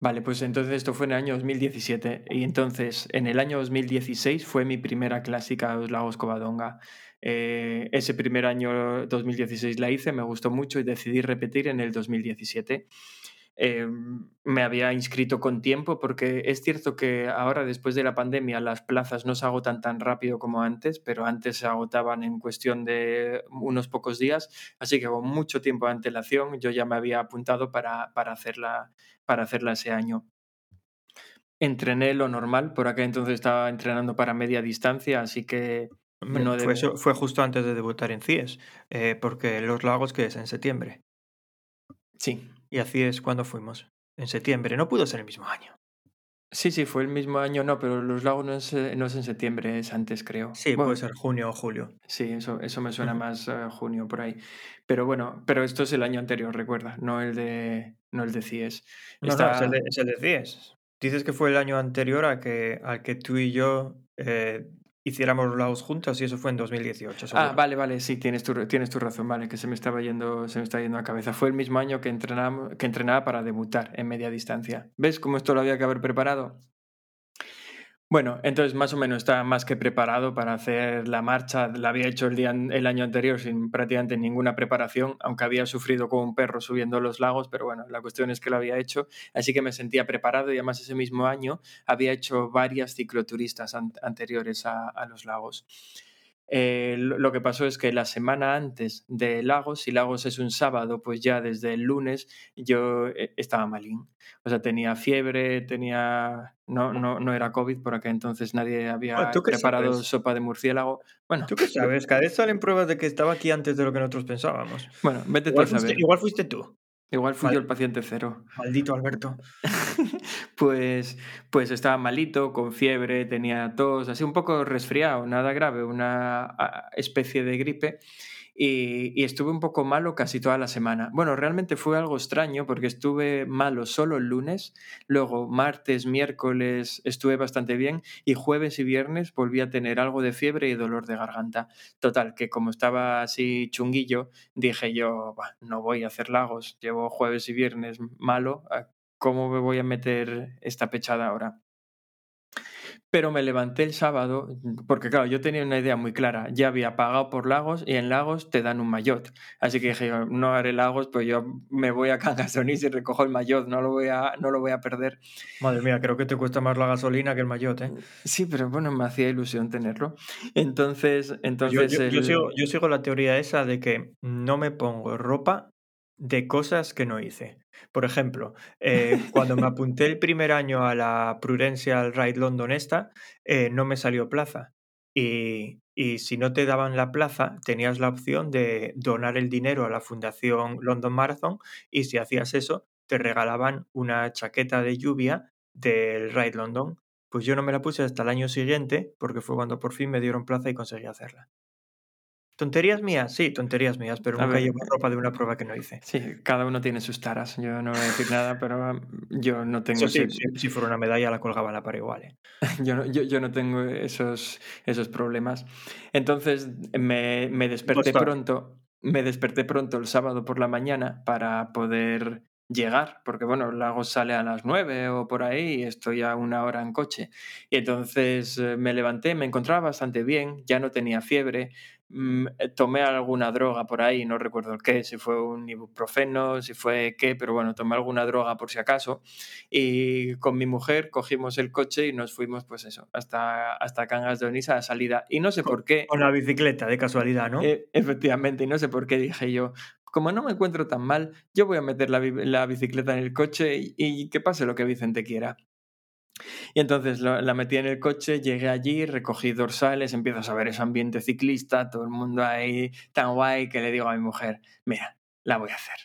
Vale, pues entonces esto fue en el año 2017 y entonces en el año 2016 fue mi primera clásica de los Lagos Covadonga. Eh, ese primer año 2016 la hice, me gustó mucho y decidí repetir en el 2017. eh, me había inscrito con tiempo, porque es cierto que ahora, después de la pandemia, las plazas no se agotan tan rápido como antes, pero antes se agotaban en cuestión de unos pocos días, así que con mucho tiempo de antelación yo ya me había apuntado para, para, hacerla, para hacerla ese año. Entrené lo normal, por aquel entonces estaba entrenando para media distancia, así que no fue, fue, justo antes de debutar en CIES, eh, porque Los Lagos que es en septiembre. Sí. ¿Y a CIES cuándo fuimos? En septiembre, no pudo ser el mismo año. Sí, sí, fue el mismo año, no, pero Los Lagos no es, eh, no es en septiembre, es antes, creo. Sí, puede ser junio o julio. Sí, eso, eso me suena más uh, junio por ahí. Pero bueno, pero esto es el año anterior, recuerda, no el de, no el de CIES. No, no, es el de, es el de CIES. Dices que fue el año anterior a que, al que tú y yo eh, hiciéramos los juntos y eso fue en 2018. Ah, vale, vale, sí, tienes tu, tienes tu razón, vale, que se me estaba yendo, se me está yendo a cabeza. Fue el mismo año que, entrenamos, que entrenaba para debutar en media distancia. ¿Ves cómo esto lo había que haber preparado? Bueno, entonces más o menos estaba más que preparado para hacer la marcha. La había hecho el, día, el año anterior sin prácticamente ninguna preparación, aunque había sufrido como un perro subiendo los lagos, pero bueno, la cuestión es que lo había hecho, así que me sentía preparado y además ese mismo año había hecho varias cicloturistas anteriores a, a los lagos. Eh, lo que pasó es que la semana antes de Lagos, si Lagos es un sábado, pues ya desde el lunes yo eh, estaba malín. O sea, tenía fiebre, tenía... No, no, no era COVID, por aquel entonces nadie había preparado sopa de murciélago. Bueno, ¿Tú qué sabes? Cada vez salen pruebas de que estaba aquí antes de lo que nosotros pensábamos. Bueno, vete igual tú a saber. igual fuiste tú. Igual fui yo el paciente cero. Maldito Alberto. pues, pues estaba malito, con fiebre, tenía tos, así un poco resfriado, nada grave, una especie de gripe y, estuve un poco malo casi toda la semana. Bueno, realmente fue algo extraño porque estuve malo solo el lunes, luego martes, miércoles estuve bastante bien y jueves y viernes volví a tener algo de fiebre y dolor de garganta. Total, que como estaba así chunguillo, dije yo, no voy a hacer lagos, llevo jueves y viernes malo, ¿cómo me voy a meter esta pechada ahora? Pero me levanté el sábado, porque claro, yo tenía una idea muy clara. Ya había pagado por Lagos y en Lagos te dan un maillot. Así que dije, no haré Lagos, pues yo me voy a Cangasonís y recojo el maillot, no lo, voy a, no lo voy a perder. Madre mía, creo que te cuesta más la gasolina que el maillot, ¿eh? Sí, pero bueno, me hacía ilusión tenerlo. Entonces, entonces yo, sigo, yo sigo la teoría esa de que no me pongo ropa de cosas que no hice. Por ejemplo, eh, cuando me apunté el primer año a la Prudential Ride London esta, eh, no me salió plaza. Y, y, si no te daban la plaza, tenías la opción de donar el dinero a la Fundación London Marathon y si hacías eso, te regalaban una chaqueta de lluvia del Ride London. Pues yo no me la puse hasta el año siguiente, porque fue cuando por fin me dieron plaza y conseguí hacerla. ¿Tonterías mías? Sí, tonterías mías, pero nunca llevo ropa de una prueba que no hice. Sí, cada uno tiene sus taras. Yo no voy a decir nada, pero yo no tengo... sí, si fuera una medalla la colgaba en la pared igual. ¿eh? yo, no, yo, yo, no tengo esos, esos problemas. Entonces me, me desperté pronto. Me desperté pronto el sábado por la mañana para poder llegar, porque bueno, el lago sale a las nueve o por ahí y estoy a una hora en coche. Y entonces eh, me levanté, me encontraba bastante bien, ya no tenía fiebre, tomé alguna droga por ahí, no recuerdo qué, si fue un ibuprofeno, si fue qué, pero bueno, tomé alguna droga por si acaso. Y con mi mujer cogimos el coche y nos fuimos, pues eso, hasta, hasta Cangas de Onisa a salida. Y no sé por qué. Con la bicicleta, de casualidad, ¿no? Eh, efectivamente, y no sé por qué dije yo, como no me encuentro tan mal, yo voy a meter la, la bicicleta en el coche y, y que pase lo que Vicente quiera. Y entonces la metí en el coche, llegué allí, recogí dorsales, empiezo a ver ese ambiente ciclista, todo el mundo ahí tan guay que le digo a mi mujer, mira, la voy a hacer.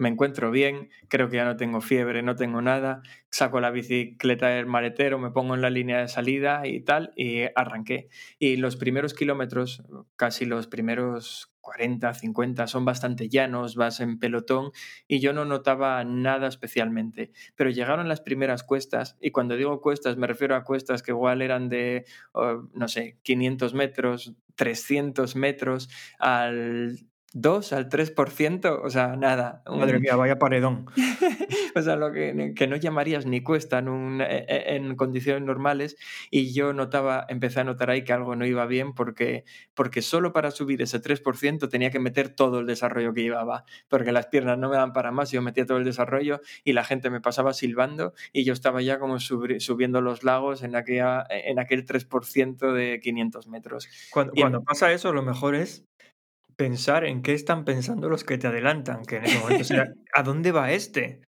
Me encuentro bien, creo que ya no tengo fiebre, no tengo nada, saco la bicicleta del maletero, me pongo en la línea de salida y tal, y arranqué. Y los primeros kilómetros, casi los primeros 40, 50, son bastante llanos, vas en pelotón y yo no notaba nada especialmente. Pero llegaron las primeras cuestas y cuando digo cuestas me refiero a cuestas que igual eran de, oh, no sé, 500 metros, 300 metros al 2 al 3%, o sea, nada. Madre un- mía, vaya paredón. o sea, lo que, que no llamarías ni cuesta en, un- e- e- en condiciones normales y yo notaba, empecé a notar ahí que algo no iba bien porque, porque solo para subir ese 3% tenía que meter todo el desarrollo que llevaba, porque las piernas no me dan para más, yo metía todo el desarrollo y la gente me pasaba silbando y yo estaba ya como subiendo los lagos en, aquella, en aquel 3% de 500 metros. Cuando, Y- cuando pasa eso, lo mejor es pensar en qué están pensando los que te adelantan, que en ese momento será, ¿a dónde va este?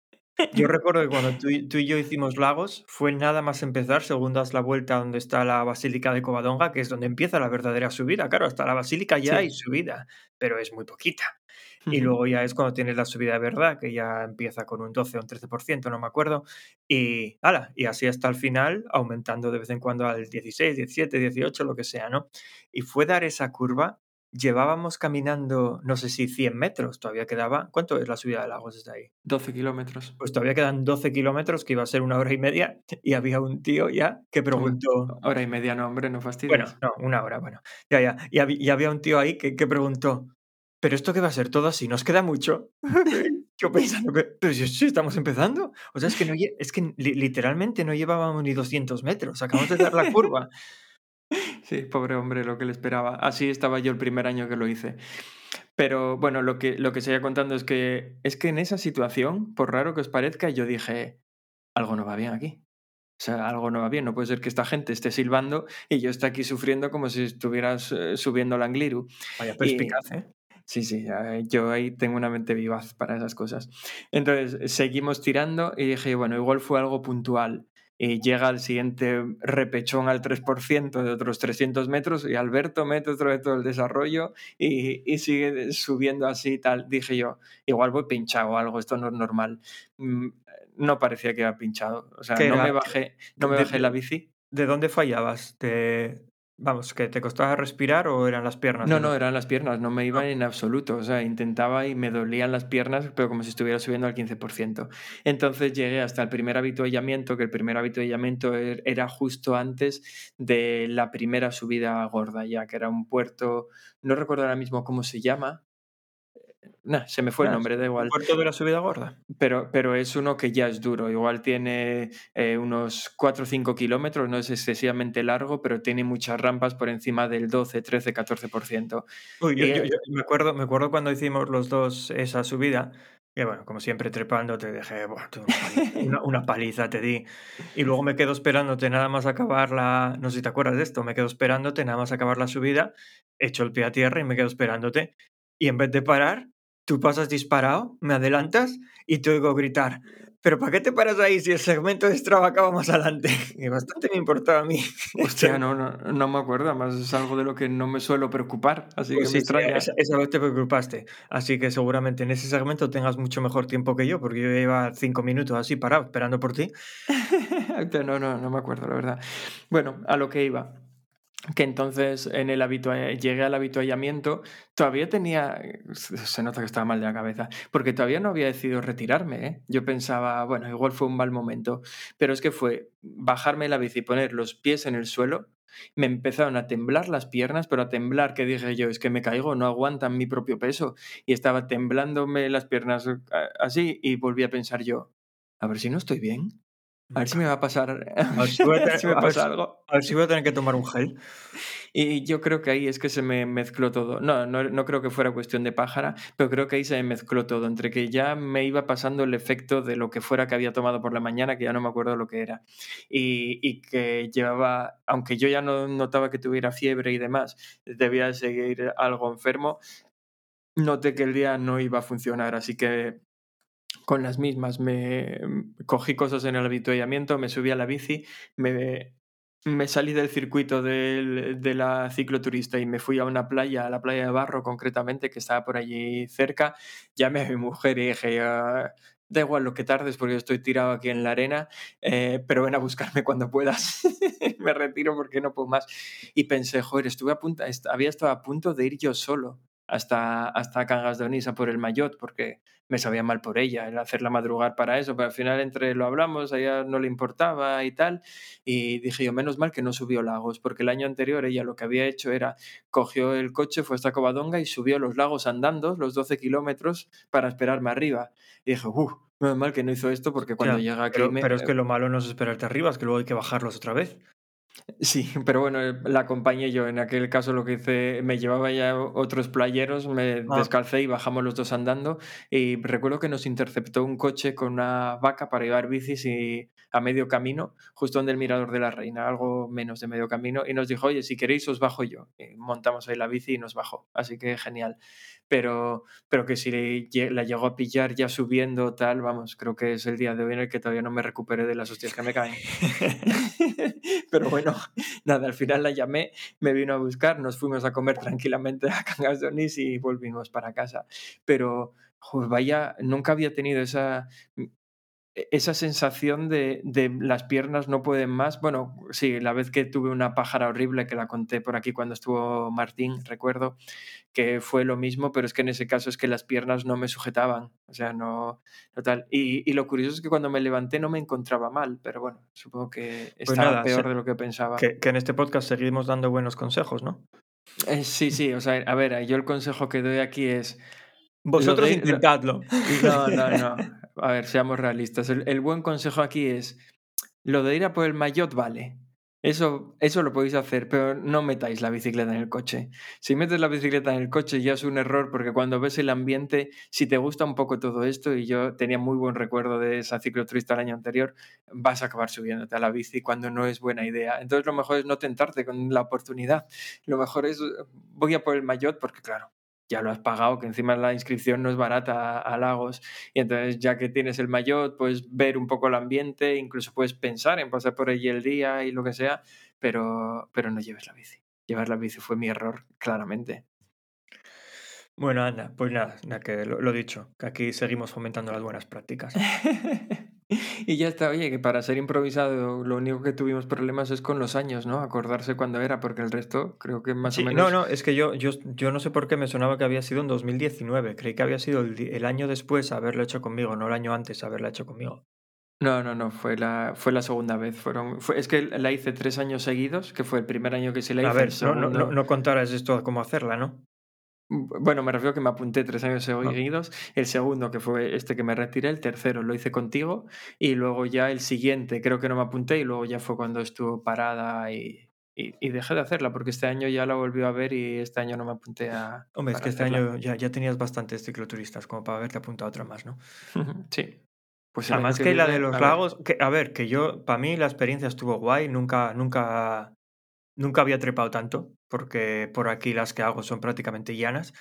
Yo recuerdo que cuando tú, y- tú y yo hicimos Lagos, fue nada más empezar, según das la vuelta donde está la Basílica de Covadonga, que es donde empieza la verdadera subida. Claro, hasta la Basílica ya Sí. hay subida, pero es muy poquita. Y luego ya es cuando tienes la subida de verdad, que ya empieza con un 12 o un 13%, no me acuerdo. Y, ala, y así hasta el final, aumentando de vez en cuando al 16, 17, 18, lo que sea, ¿no? Y fue dar esa curva, llevábamos caminando, no sé si 100 metros, todavía quedaba. ¿Cuánto es la subida de Lagos desde ahí? 12 kilómetros. Pues todavía quedan 12 kilómetros, que iba a ser una hora y media, y había un tío ya que preguntó. Hora y media, no, hombre, no fastidies. Bueno, no, una hora, bueno. Ya, ya. Y, hab- y había un tío ahí que, que preguntó, ¿pero esto qué va a ser todo así? ¿Nos queda mucho? Yo pensando que, pero si, si estamos empezando. O sea, es que, no, es que li- literalmente no llevábamos ni 200 metros. Acabamos de dar la curva. Sí, pobre hombre, lo que le esperaba. Así estaba yo el primer año que lo hice. Pero bueno, lo que, lo que seguía contando es que, es que en esa situación, por raro que os parezca, yo dije, algo no va bien aquí. O sea, algo no va bien. No puede ser que esta gente esté silbando y yo esté aquí sufriendo como si estuvieras eh, subiendo la Angliru. Vaya perspicaz, ¿eh? Sí, sí, eh, yo ahí tengo una mente vivaz para esas cosas. Entonces, seguimos tirando y dije, bueno, igual fue algo puntual. Y llega el siguiente repechón al 3% de otros 300 metros y Alberto mete otro de todo el desarrollo y, y sigue subiendo así y tal. Dije yo, igual voy pinchado o algo, esto no es normal. Mm, No parecía que iba pinchado. O sea, ¿Qué no me bajé, no me De- bajé la bici. ¿De dónde fallabas? ¿Te... Vamos, que te costaba respirar o eran las piernas? No, no, eran las piernas, no me iban en absoluto. O sea, intentaba y me dolían las piernas, pero como si estuviera subiendo al 15%. Entonces llegué hasta el primer habituallamiento, que el primer habituallamiento er- era justo antes de la primera subida gorda, ya que era un puerto, no recuerdo ahora mismo cómo se llama. Nah, se me fue el nombre, da ¿El igual. puerto de la subida gorda? Pero, pero es uno que ya es duro. Igual tiene eh, unos 4 o 5 kilómetros, no es excesivamente largo, pero tiene muchas rampas por encima del 12, 13, 14%. Uy, yo, Y, yo- eh, yo me, acuerdo, me acuerdo cuando hicimos los dos esa subida, que bueno, como siempre trepando te dejé paliza, una- una paliza te di. Y luego me quedo esperándote nada más acabar la... No sé si te acuerdas de esto, me quedo esperándote nada más acabar la subida, echo el pie a tierra y me quedo esperándote. Y en vez de parar, tú pasas disparado, me adelantas y te oigo gritar. Pero ¿para qué te paras ahí si el segmento de Strava acaba más adelante? Y bastante me importaba a mí. Hostia, no, no, no me acuerdo, además es algo de lo que no me suelo preocupar, así Pues que sí, extraña. esa, esa vez te preocupaste. Así que seguramente en ese segmento tengas mucho mejor tiempo que yo, porque yo iba cinco minutos así parado esperando por ti. No, no, no me acuerdo, la verdad. Bueno, a lo que iba. Que entonces en el llegué al habituallamiento, todavía tenía, se nota que estaba mal de la cabeza, porque todavía no había decidido retirarme. ¿eh? Yo pensaba, bueno, igual fue un mal momento, pero es que fue bajarme la bici y poner los pies en el suelo, me empezaron a temblar las piernas, pero a temblar que dije yo, es que me caigo, no aguantan mi propio peso, y estaba temblándome las piernas eh, así y volví a pensar yo, a ver si no estoy bien. A ver si me va a pasar, a ver si voy a ver si me tener- a ver pasa si- algo. A ver si voy a tener que tomar un gel. Y yo creo que ahí es que se me mezcló todo. No, no, no creo que fuera cuestión de pájara, pero creo que ahí se me mezcló todo. Entre que ya me iba pasando el efecto de lo que fuera que había tomado por la mañana, que ya no me acuerdo lo que era. Y, y que llevaba, aunque yo ya no notaba que tuviera fiebre y demás, debía de seguir algo enfermo, noté que el día no iba a funcionar. Así que con las mismas me cogí cosas en el habituallamiento, me subí a la bici, me, me salí del circuito de la cicloturista y me fui a una playa, a la playa de Barro concretamente, que estaba por allí cerca. Llamé a mi mujer y dije, "Ah, da igual lo que tardes porque yo estoy tirado aquí en la arena, eh, pero ven a buscarme cuando puedas. me retiro porque no puedo más. Y pensé, joder, estuve a punto, había estado a punto de ir yo solo hasta, hasta Cangas de Onís a por el Mayot, porque me sabía mal por ella, el hacerla madrugar para eso, pero al final entre lo hablamos, a ella no le importaba y tal, y dije yo, menos mal que no subió lagos, porque el año anterior ella lo que había hecho era, cogió el coche, fue hasta Covadonga y subió los lagos andando, los 12 kilómetros, para esperarme arriba. Y dije, uff, menos mal que no hizo esto, porque cuando Ya, llega aquí... pero, me- pero es que lo malo no es esperarte arriba, es que luego hay que bajarlos otra vez. Sí, pero bueno, eh, la acompañé yo. En aquel caso lo que hice, me llevaba ya otros playeros, me Ah. descalcé y bajamos los dos andando. Y recuerdo que nos interceptó un coche con una vaca para llevar bicis y a medio camino, justo donde el Mirador de la Reina, algo menos de medio camino, y nos dijo, oye, si queréis os bajo yo. Y montamos ahí la bici y nos bajó. Así que genial. Pero, pero que si le la llegó a pillar ya subiendo, tal, vamos, creo que es el día de hoy en el que todavía no me recuperé de las hostias que me caen. Pero bueno, nada, al final la llamé, me vino a buscar, nos fuimos a comer tranquilamente a Cangas de Onís y volvimos para casa. Pero, joder, vaya, nunca había tenido esa, esa sensación de, de las piernas no pueden más. Bueno, sí, la vez que tuve una pájara horrible que la conté por aquí cuando estuvo Martín, recuerdo que fue lo mismo, pero es que en ese caso es que las piernas no me sujetaban, o sea, no, no tal. Y, y lo curioso es que cuando me levanté no me encontraba mal, pero bueno, supongo que estaba nada, peor de lo que pensaba. Que, que en este podcast seguimos dando buenos consejos, ¿no? Eh, sí, sí, o sea, a ver, yo el consejo que doy aquí es... Vosotros de- lo- intentadlo. No, no, no. A ver, seamos realistas. El, buen consejo aquí es, lo de ir a por el maillot vale. Eso, eso lo podéis hacer, pero no metáis la bicicleta en el coche. Si metes la bicicleta en el coche ya es un error porque cuando ves el ambiente, si te gusta un poco todo esto, y yo tenía muy buen recuerdo de esa cicloturista el año anterior, vas a acabar subiéndote a la bici cuando no es buena idea. Entonces lo mejor es no tentarte con la oportunidad. Lo mejor es, voy a por el maillot porque claro, ya lo has pagado, que encima la inscripción no es barata a, Lagos. Y entonces, ya que tienes el maillot, puedes ver un poco el ambiente, incluso puedes pensar en pasar por allí el día y lo que sea, pero, pero no lleves la bici. Llevar la bici fue mi error, claramente. Bueno, anda, pues nada, nada que lo, lo dicho, que aquí seguimos fomentando las buenas prácticas. y ya está, oye, que para ser improvisado lo único que tuvimos problemas es con los años, ¿no? Acordarse cuándo era, porque el resto creo que más Sí, o menos... No, no, es que yo, yo, yo no sé por qué me sonaba que había sido en 2019. Creí que había sido el, año después haberlo hecho conmigo, no el año antes haberla hecho conmigo. No, no, no, fue la, fue la segunda vez. Fueron, fue, es que la hice tres años seguidos, que fue el primer año que se la hice. A ver, no, no, no, no contaras esto cómo hacerla, ¿no? Bueno, me refiero que me apunté tres años Ah. seguidos. El segundo, que fue este que me retiré, el tercero lo hice contigo. Y luego ya el siguiente, creo que no me apunté. Y luego ya fue cuando estuvo parada y, y, y dejé de hacerla, porque este año ya la volvió a ver y este año no me apunté a. Hombre, es que este hacerla. año ya, ya tenías bastantes cicloturistas como para haberte apuntado a otra más, ¿no? sí. Pues Además que, la de los a ver. lagos, que, a ver, que yo, para mí la experiencia estuvo guay, nunca, nunca, nunca había trepado tanto, porque por aquí las que hago son prácticamente llanas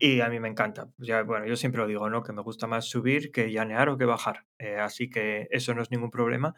y a mí me encanta. Ya, bueno, yo siempre lo digo, ¿no? Que me gusta más subir que llanear o que bajar, eh, así que eso no es ningún problema,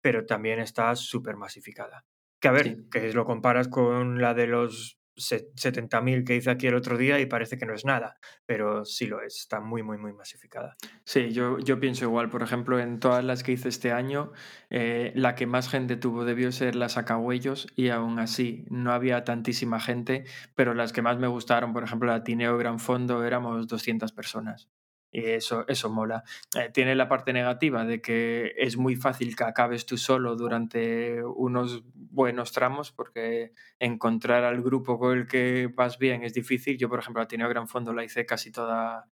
pero también está súper masificada. Que a ver, Sí. que lo comparas con la de los 70.000 que hice aquí el otro día y parece que no es nada, pero sí lo es, está muy, muy, muy masificada. Sí, yo, yo pienso igual. Por ejemplo, en todas las que hice este año, eh, la que más gente tuvo debió ser la Sacahuellos y aún así no había tantísima gente, pero las que más me gustaron, por ejemplo, la Tineo Gran Fondo, éramos 200 personas. Y eso, eso mola. Eh, tiene la parte negativa de que es muy fácil que acabes tú solo durante unos buenos tramos, porque encontrar al grupo con el que vas bien es difícil. Yo, por ejemplo, la Tineo Gran Fondo la hice casi toda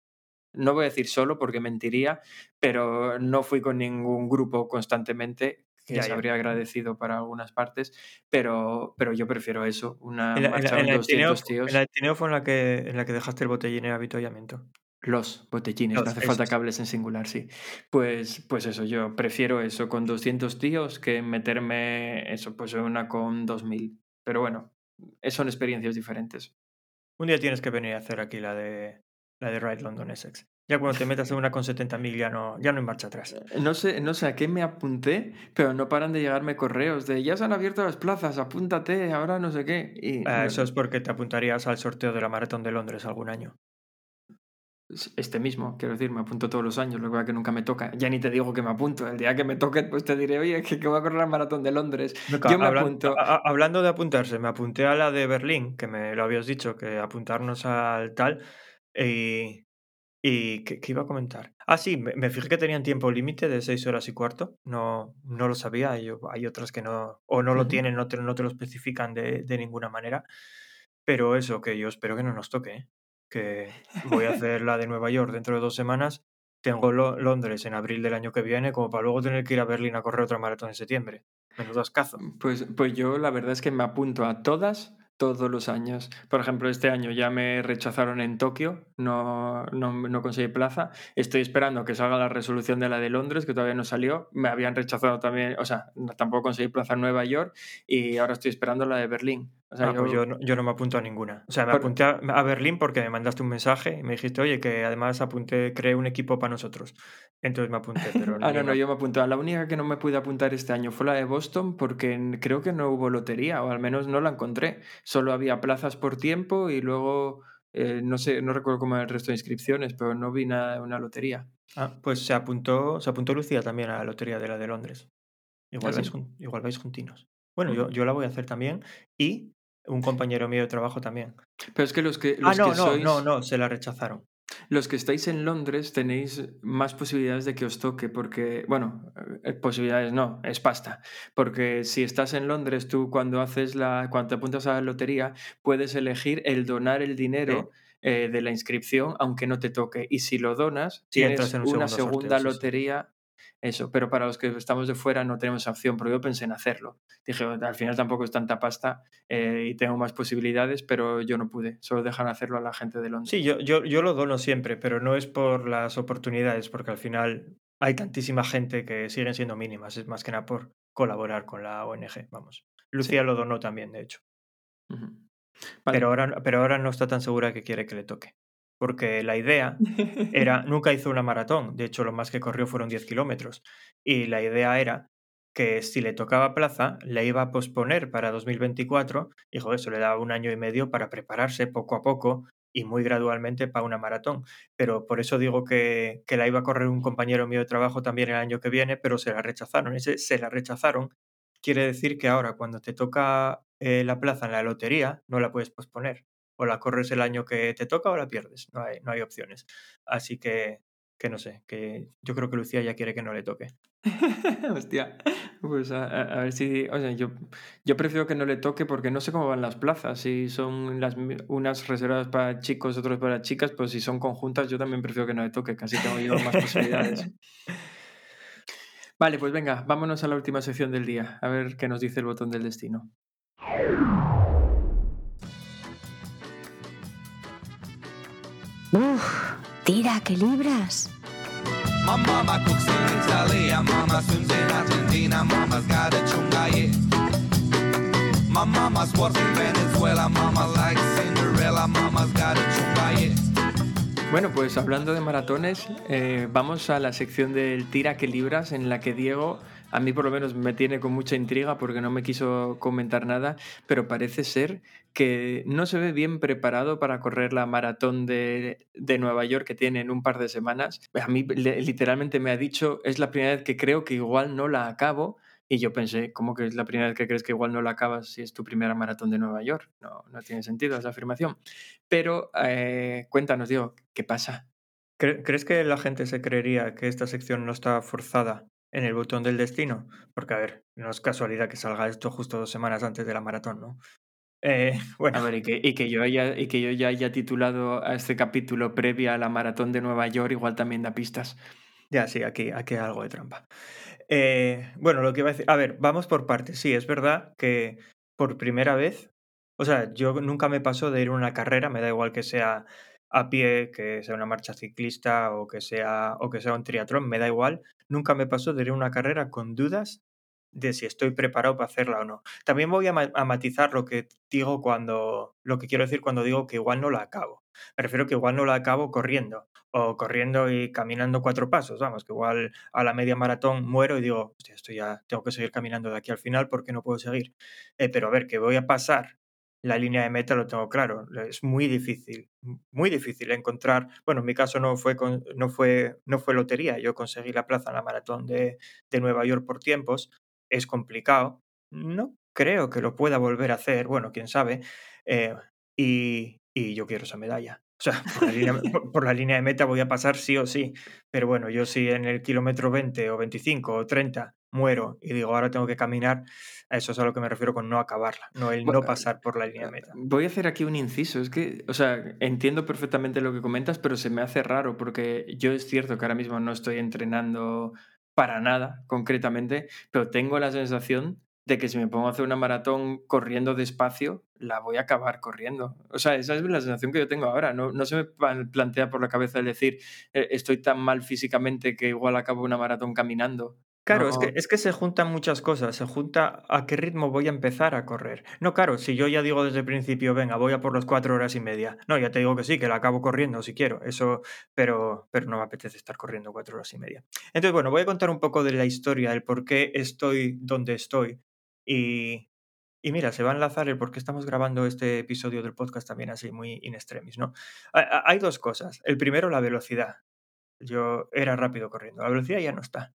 no voy a decir solo porque mentiría, pero no fui con ningún grupo constantemente, que Ya, se habría agradecido para algunas partes, pero, pero yo prefiero eso, una En la, marcha en de la Tineo, 200 tíos, en la Tineo fue en la que, en la que dejaste el botellín en avituallamiento. Los botellines, Los, no hace falta esos. hables en singular, sí. Pues, pues eso, yo prefiero eso con 200 tíos que meterme eso, pues en una con 2000. Pero bueno, eh, son experiencias diferentes. Un día tienes que venir a hacer aquí la de la de Ride London Essex. Ya cuando te metas en una con 70.000 ya no, ya no hay marcha atrás. No sé, no sé a qué me apunté, pero no paran de llegarme correos de ya se han abierto las plazas, apúntate, ahora no sé qué. Y Ah, eso es porque te apuntarías al sorteo de la Maratón de Londres algún año. Este mismo, quiero decir, me apunto todos los años, lo que que nunca me toca. Ya ni te digo que me apunto. El día que me toque, pues te diré, oye, que, que voy a correr la maratón de Londres. Yo me apunto. a- a- hablando de apuntarse, me apunté a la de Berlín, que me lo habías dicho, que apuntarnos al tal. Y, y ¿qué, iba a comentar? Ah, sí, me, me fijé que tenían tiempo límite de seis horas y cuarto. No, no lo sabía. Hay, hay otras que no, o no lo tienen, no te, no te lo especifican de, de ninguna manera. Pero eso, que yo espero que no nos toque. ¿eh? Que voy a hacer la de Nueva York dentro de dos semanas. Tengo Lo- Londres en abril del año que viene, como para luego tener que ir a Berlín a correr otra maratón en septiembre. Menudo ascazo. Pues, pues yo la verdad es que me apunto a todas todos los años. Por ejemplo, este año ya me rechazaron en Tokio, no, no, no conseguí plaza. Estoy esperando que salga la resolución de la de Londres, que todavía no salió. Me habían rechazado también, o sea, no- tampoco conseguí plaza en Nueva York y ahora estoy esperando la de Berlín. O sea, Ah, pues yo no, yo no me apunto a ninguna. O sea, me Por- apunté a, a Berlín porque me mandaste un mensaje y me dijiste, oye, que además apunté, creé un equipo para nosotros. Entonces me apunté, pero Ah, no, no, yo me apunté. La única que no me pude apuntar este año fue la de Boston porque creo que no hubo lotería, o al menos no la encontré. Solo había plazas por tiempo y luego, eh, no sé, no recuerdo cómo era el resto de inscripciones, pero no vi nada de una lotería. Ah, pues se apuntó, se apuntó Lucía también a la lotería de la de Londres. Igual, ¿Ah, vais, sí? jun- igual vais juntinos. Bueno, yo, yo la voy a hacer también y un compañero mío de trabajo también. Pero es que los que, Ah, los no, que no, sois, no, no, se la rechazaron. Los que estáis en Londres tenéis más posibilidades de que os toque, porque, bueno, eh, posibilidades no, es pasta. Porque si estás en Londres, tú cuando haces la, cuando te apuntas a la lotería, puedes elegir el donar el dinero eh, de la inscripción, aunque no te toque. Y si lo donas, Sí, tienes en un una segunda sorteo, lotería. Eso, pero para los que estamos de fuera no tenemos opción, pero yo pensé en hacerlo. Dije, al final tampoco es tanta pasta eh, y tengo más posibilidades, pero yo no pude. Solo dejan hacerlo a la gente de Londres. Sí, yo, yo, yo lo dono siempre, pero no es por las oportunidades, porque al final hay tantísima gente que siguen siendo mínimas, es más que nada por colaborar con la ONG, vamos. Lucía lo donó también, de hecho. Vale. Pero, ahora, pero ahora no está tan segura que quiere que le toque. Porque la idea era, nunca hizo una maratón, de hecho lo más que corrió fueron 10 kilómetros. Y la idea era que si le tocaba plaza, le iba a posponer para 2024 y joder, eso le daba un año y medio para prepararse poco a poco y muy gradualmente para una maratón. Pero por eso digo que, que la iba a correr un compañero mío de trabajo también el año que viene, pero se la rechazaron. Ese se la rechazaron quiere decir que ahora cuando te toca eh, la plaza en la lotería, no la puedes posponer. O la corres el año que te toca o la pierdes. No hay, no hay opciones. Así que, que no sé, que yo creo que Lucía ya quiere que no le toque. Hostia, pues a, ver si, o sea, yo, yo prefiero que no le toque porque no sé cómo van las plazas, si son las unas reservadas para chicos, otras para chicas, pues si son conjuntas yo también prefiero que no le toque, casi tengo yo más posibilidades. Vale, pues venga, vámonos a la última sección del día, a ver qué nos dice el botón del destino. Uf, tira, que libras. My mama's in Venezuela, mama Cinderella, mama's got a chunga, yeah. Bueno, pues hablando de maratones, eh, vamos a la sección del tira que libras, en la que Diego, a mí por lo menos me tiene con mucha intriga porque no me quiso comentar nada, pero parece ser que no se ve bien preparado para correr la maratón de, de Nueva York que tiene en un par de semanas. A mí literalmente me ha dicho, es la primera vez que creo que igual no la acabo. Y yo pensé, ¿cómo que es la primera vez que crees que igual no la acabas si es tu primera maratón de Nueva York? No, no tiene sentido esa afirmación. Pero eh, cuéntanos, Diego, ¿qué pasa? ¿Cre- ¿Crees que la gente se creería que esta sección no está forzada en el botón del destino? Porque, a ver, no es casualidad que salga esto justo dos semanas antes de la maratón, ¿no? Eh, bueno, A ver, y que, y que yo haya, y que yo ya haya titulado a este capítulo previa a la maratón de Nueva York, igual también da pistas. Ya, sí, aquí, aquí hay algo de trampa. Eh, bueno, lo que iba a decir. A ver, vamos por partes. Sí, es verdad que por primera vez. O sea, yo nunca me paso de ir a una carrera, me da igual que sea a pie, que sea una marcha ciclista o que sea, o que sea un triatlón, me da igual. Nunca me pasó a una carrera con dudas de si estoy preparado para hacerla o no. También voy a matizar lo que digo cuando, lo que quiero decir cuando digo que igual no la acabo. Me refiero que igual no la acabo corriendo o corriendo y caminando cuatro pasos, vamos, que igual a la media maratón muero y digo, hostia, esto ya tengo que seguir caminando de aquí al final porque no puedo seguir. Eh, pero a ver, que voy a pasar la línea de meta lo tengo claro. Es muy difícil, muy difícil encontrar. Bueno, en mi caso no fue, con, no fue, no fue lotería. Yo conseguí la plaza en la maratón de, de Nueva York por tiempos. Es complicado. No creo que lo pueda volver a hacer. Bueno, quién sabe. Eh, y, y yo quiero esa medalla. O sea, por la, línea, por la, línea, de meta voy a pasar sí o sí. Pero bueno, yo si en el kilómetro 20 o 25 o 30 muero y digo, ahora tengo que caminar, a eso es a lo que me refiero con no acabarla, no el no pasar por la línea de meta. Voy a hacer aquí un inciso, es que, o sea, entiendo perfectamente lo que comentas, pero se me hace raro porque yo es cierto que ahora mismo no estoy entrenando para nada concretamente, pero tengo la sensación de que si me pongo a hacer una maratón corriendo despacio, la voy a acabar corriendo. O sea, esa es la sensación que yo tengo ahora. No, no se me plantea por la cabeza el decir, eh, estoy tan mal físicamente que igual acabo una maratón caminando. Claro, es, que, es que se juntan muchas cosas. Se junta a qué ritmo voy a empezar a correr. No, claro, si yo ya digo desde el principio, venga, voy a por las cuatro horas y media. No, ya te digo que sí, que la acabo corriendo si quiero. Eso, pero, pero no me apetece estar corriendo cuatro horas y media. Entonces, bueno, voy a contar un poco de la historia, el por qué estoy donde estoy. Y, y mira, se va a enlazar el por qué estamos grabando este episodio del podcast también así, muy in extremis, ¿no? Hay dos cosas. El primero, la velocidad. Yo era rápido corriendo. La velocidad ya no está.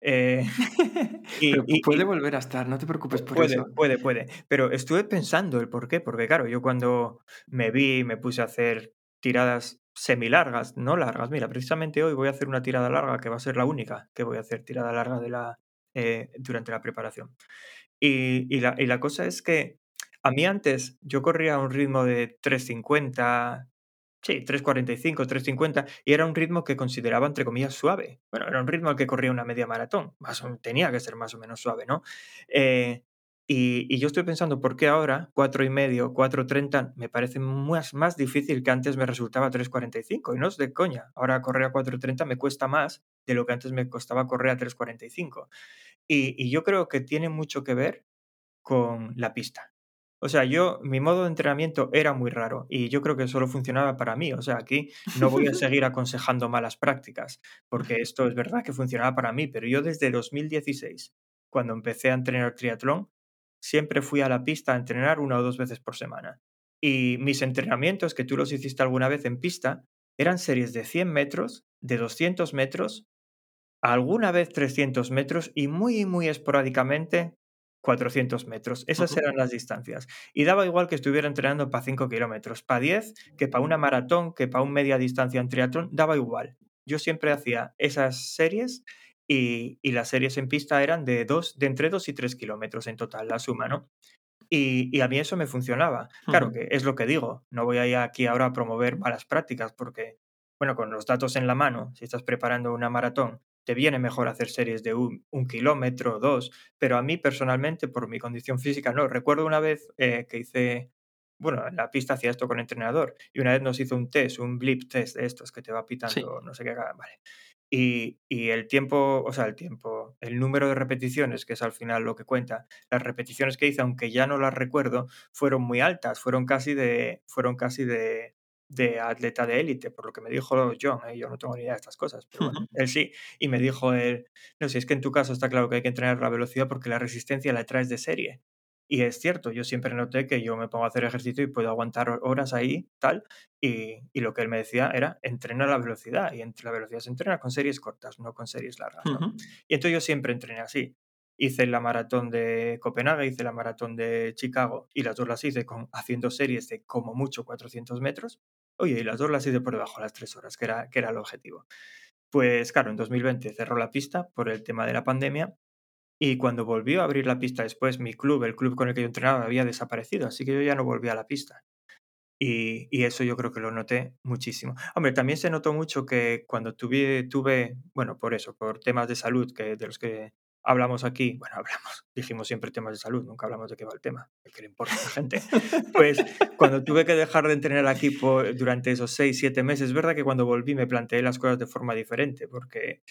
Eh, y, puede volver a estar, no te preocupes por puede, eso. Puede, puede. Pero estuve pensando el por qué, porque claro, yo cuando me vi, me puse a hacer tiradas semilargas, no largas. Mira, precisamente hoy voy a hacer una tirada larga que va a ser la única que voy a hacer tirada larga de la, eh, durante la preparación. Y, y, la, y la cosa es que a mí antes yo corría a un ritmo de 350, Sí, 3.45, 3.50, y era un ritmo que consideraba, entre comillas, suave. Bueno, era un ritmo al que corría una media maratón, más o, tenía que ser más o menos suave, ¿no? Eh, y, yo estoy pensando, ¿por qué ahora 4.5, 4.30 me parece más, más difícil que antes me resultaba 3.45? Y no es de coña, ahora correr a 4.30 me cuesta más de lo que antes me costaba correr a 3.45. Y, y yo creo que tiene mucho que ver con la pista. O sea, yo, mi modo de entrenamiento era muy raro y yo creo que solo funcionaba para mí. O sea, aquí no voy a seguir aconsejando malas prácticas, porque esto es verdad que funcionaba para mí, pero yo desde 2016, cuando empecé a entrenar triatlón, siempre fui a la pista a entrenar una o dos veces por semana. Y mis entrenamientos, que tú los hiciste alguna vez en pista, eran series de 100 metros, de 200 metros, alguna vez 300 metros y muy, muy esporádicamente 400 metros. Esas eran las distancias. Y daba igual que estuviera entrenando para 5 kilómetros, para 10, que para una maratón, que para un media distancia en triatlón, daba igual. Yo siempre hacía esas series y, y las series en pista eran de, dos, de entre 2 y 3 kilómetros en total, la suma, ¿no? Y, y, a mí eso me funcionaba. Claro que es lo que digo, no voy a ir aquí ahora a promover malas prácticas porque, bueno, con los datos en la mano, si estás preparando una maratón te viene mejor hacer series de un, un kilómetro, dos, pero a mí personalmente, por mi condición física, no. Recuerdo una vez eh, que hice, bueno, en la pista hacía esto con entrenador, y una vez nos hizo un test, un blip test de estos que te va pitando, no sé qué, vale. Y, y, el tiempo, o sea, el tiempo, el número de repeticiones, que es al final lo que cuenta, las repeticiones que hice, aunque ya no las recuerdo, fueron muy altas, fueron casi de, fueron casi de, de atleta de élite, por lo que me dijo John, ¿eh? yo no tengo ni idea de estas cosas, pero bueno, él sí, y me dijo él, no sé, es que en tu caso está claro que hay que entrenar la velocidad porque la resistencia la traes de serie. Y es cierto, yo siempre noté que yo me pongo a hacer ejercicio y puedo aguantar horas ahí, tal, y, y lo que él me decía era, entrena la velocidad, y entre la velocidad se entrena con series cortas, no con series largas. ¿no? Y entonces yo siempre entrené así hice la maratón de Copenhague, hice la maratón de Chicago y las dos las hice con, haciendo series de como mucho 400 metros. Oye, y las dos las hice por debajo de las tres horas, que era, que era el objetivo. Pues claro, en 2020 cerró la pista por el tema de la pandemia y cuando volvió a abrir la pista después, mi club, el club con el que yo entrenaba, había desaparecido, así que yo ya no volví a la pista. Y, y, eso yo creo que lo noté muchísimo. Hombre, también se notó mucho que cuando tuve, tuve, bueno, por eso, por temas de salud que, de los que hablamos aquí, bueno, hablamos, dijimos siempre temas de salud, nunca hablamos de qué va el tema, de qué le importa a la gente. Pues cuando tuve que dejar de entrenar aquí por, durante esos seis, siete meses, es verdad que cuando volví me planteé las cosas de forma diferente, porque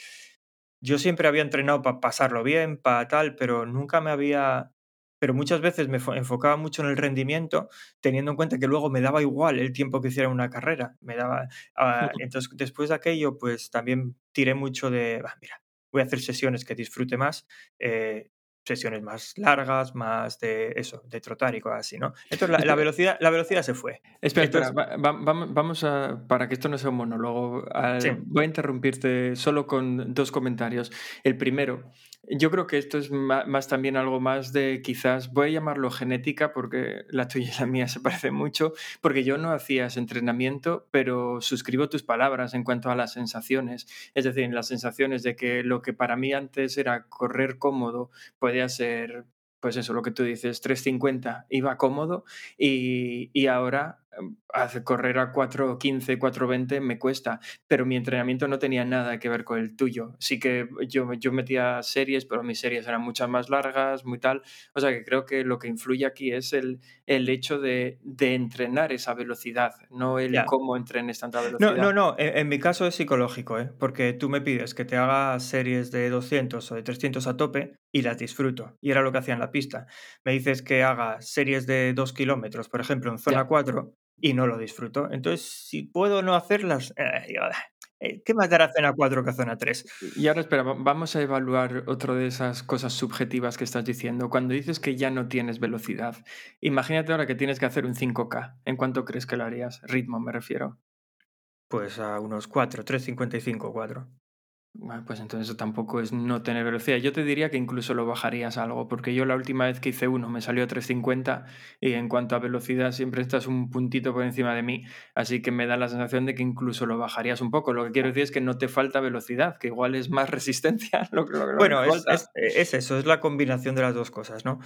yo siempre había entrenado para pasarlo bien, para tal, pero nunca me había... Pero muchas veces me enfocaba mucho en el rendimiento, teniendo en cuenta que luego me daba igual el tiempo que hiciera una carrera. Me daba, uh, entonces, después de aquello, pues también tiré mucho de, bah, mira, voy a hacer sesiones que disfrute más, eh, sesiones más largas, más de eso, de trotar y cosas así, ¿no? Entonces la, la velocidad, la velocidad se fue. Espera, espera, Entonces- va- va- vam- vamos a, para que esto no sea un monólogo, Sí. voy a interrumpirte solo con dos comentarios. El primero, yo creo que esto es más, también algo más de quizás, voy a llamarlo genética porque la tuya y la mía se parecen mucho, porque yo no hacía ese entrenamiento, pero suscribo tus palabras en cuanto a las sensaciones. Es decir, las sensaciones de que lo que para mí antes era correr cómodo, podía ser, pues eso, lo que tú dices, 350, iba cómodo y, y ahora em, hace correr a 4.15, 4.20 me cuesta, pero mi entrenamiento no tenía nada que ver con el tuyo. Sí que yo, yo metía series, pero mis series eran muchas más largas, muy tal. O sea que creo que lo que influye aquí es el, el hecho de, de entrenar esa velocidad, no el cómo entrenes tanta velocidad. No, no, no, en, en mi caso es psicológico, ¿eh? porque tú me pides que te haga series de 200 o de 300 a tope y las disfruto. Y era lo que hacía en la pista. Me dices que haga series de 2 kilómetros, por ejemplo, en zona Ya. 4 y no lo disfruto. Entonces, si puedo no hacerlas, eh, "Ah, eh, ¿qué más dará zona 4 que zona 3? Y ahora espera, va- vamos a evaluar otra de esas cosas subjetivas que estás diciendo. Cuando dices que ya no tienes velocidad, imagínate ahora que tienes que hacer un 5K. ¿En cuánto crees que lo harías? Ritmo me refiero. Pues a unos 4, 3.55, 4. Bueno, pues entonces eso tampoco es no tener velocidad. Yo te diría que incluso lo bajarías algo, porque yo la última vez que hice uno me salió a 350 y en cuanto a velocidad siempre estás un puntito por encima de mí, así que me da la sensación de que incluso lo bajarías un poco. Lo que quiero decir es que no te falta velocidad, que igual es más resistencia lo lo lo Bueno, es, falta. es- es eso, es la combinación de las dos cosas, ¿no?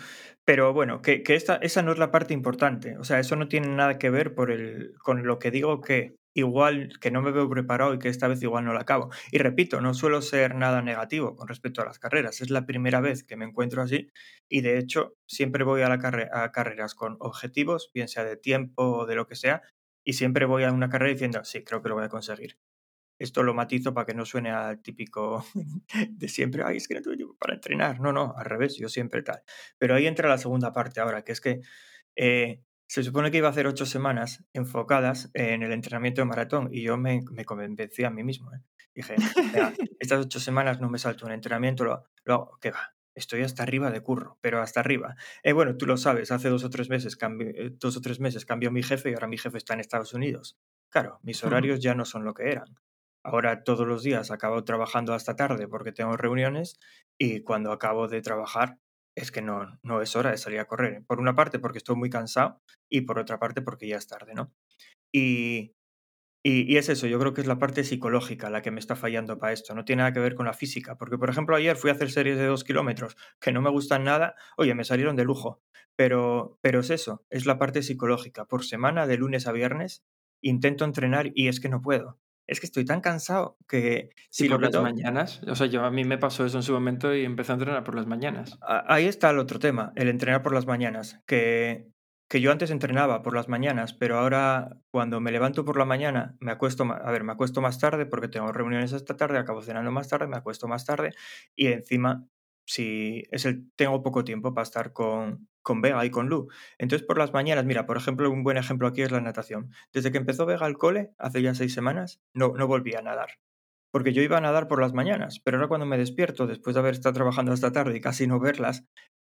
Pero bueno, que, que esta, esa no es la parte importante. O sea, eso no tiene nada que ver por el, con lo que digo que igual que no me veo preparado y que esta vez igual no la acabo. Y repito, no suelo ser nada negativo con respecto a las carreras. Es la primera vez que me encuentro así y de hecho siempre voy a, la carre- carreras con objetivos, bien sea de tiempo o de lo que sea, y siempre voy a una carrera diciendo, sí, creo que lo voy a conseguir. Esto lo matizo para que no suene al típico de siempre, ay, es que no tengo tiempo para entrenar. No, no, al revés, yo siempre tal. Pero ahí entra la segunda parte ahora, que es que eh, se supone que iba a hacer ocho semanas enfocadas en el entrenamiento de maratón y yo me, me convencí a mí mismo. ¿eh? Dije, "Venga, estas ocho semanas no me salto un entrenamiento, lo, lo hago, ¿qué va? Estoy hasta arriba de curro, pero hasta arriba. Eh, bueno, tú lo sabes, hace dos o tres meses cambió, eh, dos o tres meses cambió mi jefe y ahora mi jefe está en Estados Unidos. Claro, mis horarios ya no son lo que eran. Ahora todos los días acabo trabajando hasta tarde porque tengo reuniones y cuando acabo de trabajar es que no, no es hora de salir a correr. Por una parte porque estoy muy cansado y por otra parte porque ya es tarde, ¿no? Y, y, y es eso, yo creo que es la parte psicológica la que me está fallando para esto, no tiene nada que ver con la física, porque por ejemplo ayer fui a hacer series de dos kilómetros que no me gustan nada, oye, me salieron de lujo, pero, pero es eso, es la parte psicológica. Por semana, de lunes a viernes, intento entrenar y es que no puedo. Es que estoy tan cansado que Sí, si lo por las mañanas. O sea, yo a mí me pasó eso en su momento y empecé a entrenar por las mañanas. Ahí está el otro tema, el entrenar por las mañanas, que, que yo antes entrenaba por las mañanas, pero ahora cuando me levanto por la mañana me acuesto, a ver, me acuesto más tarde porque tengo reuniones esta tarde, acabo cenando más tarde, me acuesto más tarde y encima si es el tengo poco tiempo para estar con con Vega y con Lu. Entonces por las mañanas, mira, por ejemplo, un buen ejemplo aquí es la natación. Desde que empezó Vega al cole, hace ya seis semanas, no, no volví a nadar porque yo iba a nadar por las mañanas, pero ahora cuando me despierto, después de haber estado trabajando hasta tarde y casi no verlas,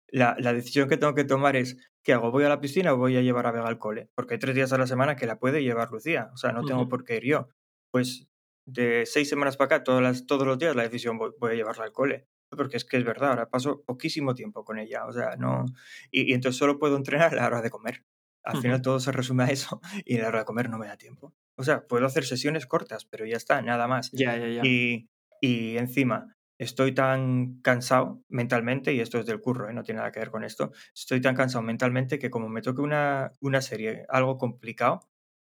la, la decisión que tengo que tomar es, ¿qué hago? ¿Voy a la piscina o voy a llevar a Vega al cole? Porque hay tres días a la semana que la puede llevar Lucía, o sea, no tengo por qué ir yo. Pues de seis semanas para acá, todas las, todos los días la decisión voy, voy a llevarla al cole. Porque es que es verdad, ahora paso poquísimo tiempo con ella, o sea, no... Y, y entonces solo puedo entrenar a la hora de comer. Al final todo se resume a eso y a la hora de comer no me da tiempo. O sea, puedo hacer sesiones cortas, pero ya está, nada más. Ya, ya, ya. Y, y encima, estoy tan cansado mentalmente, y esto es del curro, ¿eh? no tiene nada que ver con esto, estoy tan cansado mentalmente que como me toque una, una serie algo complicado,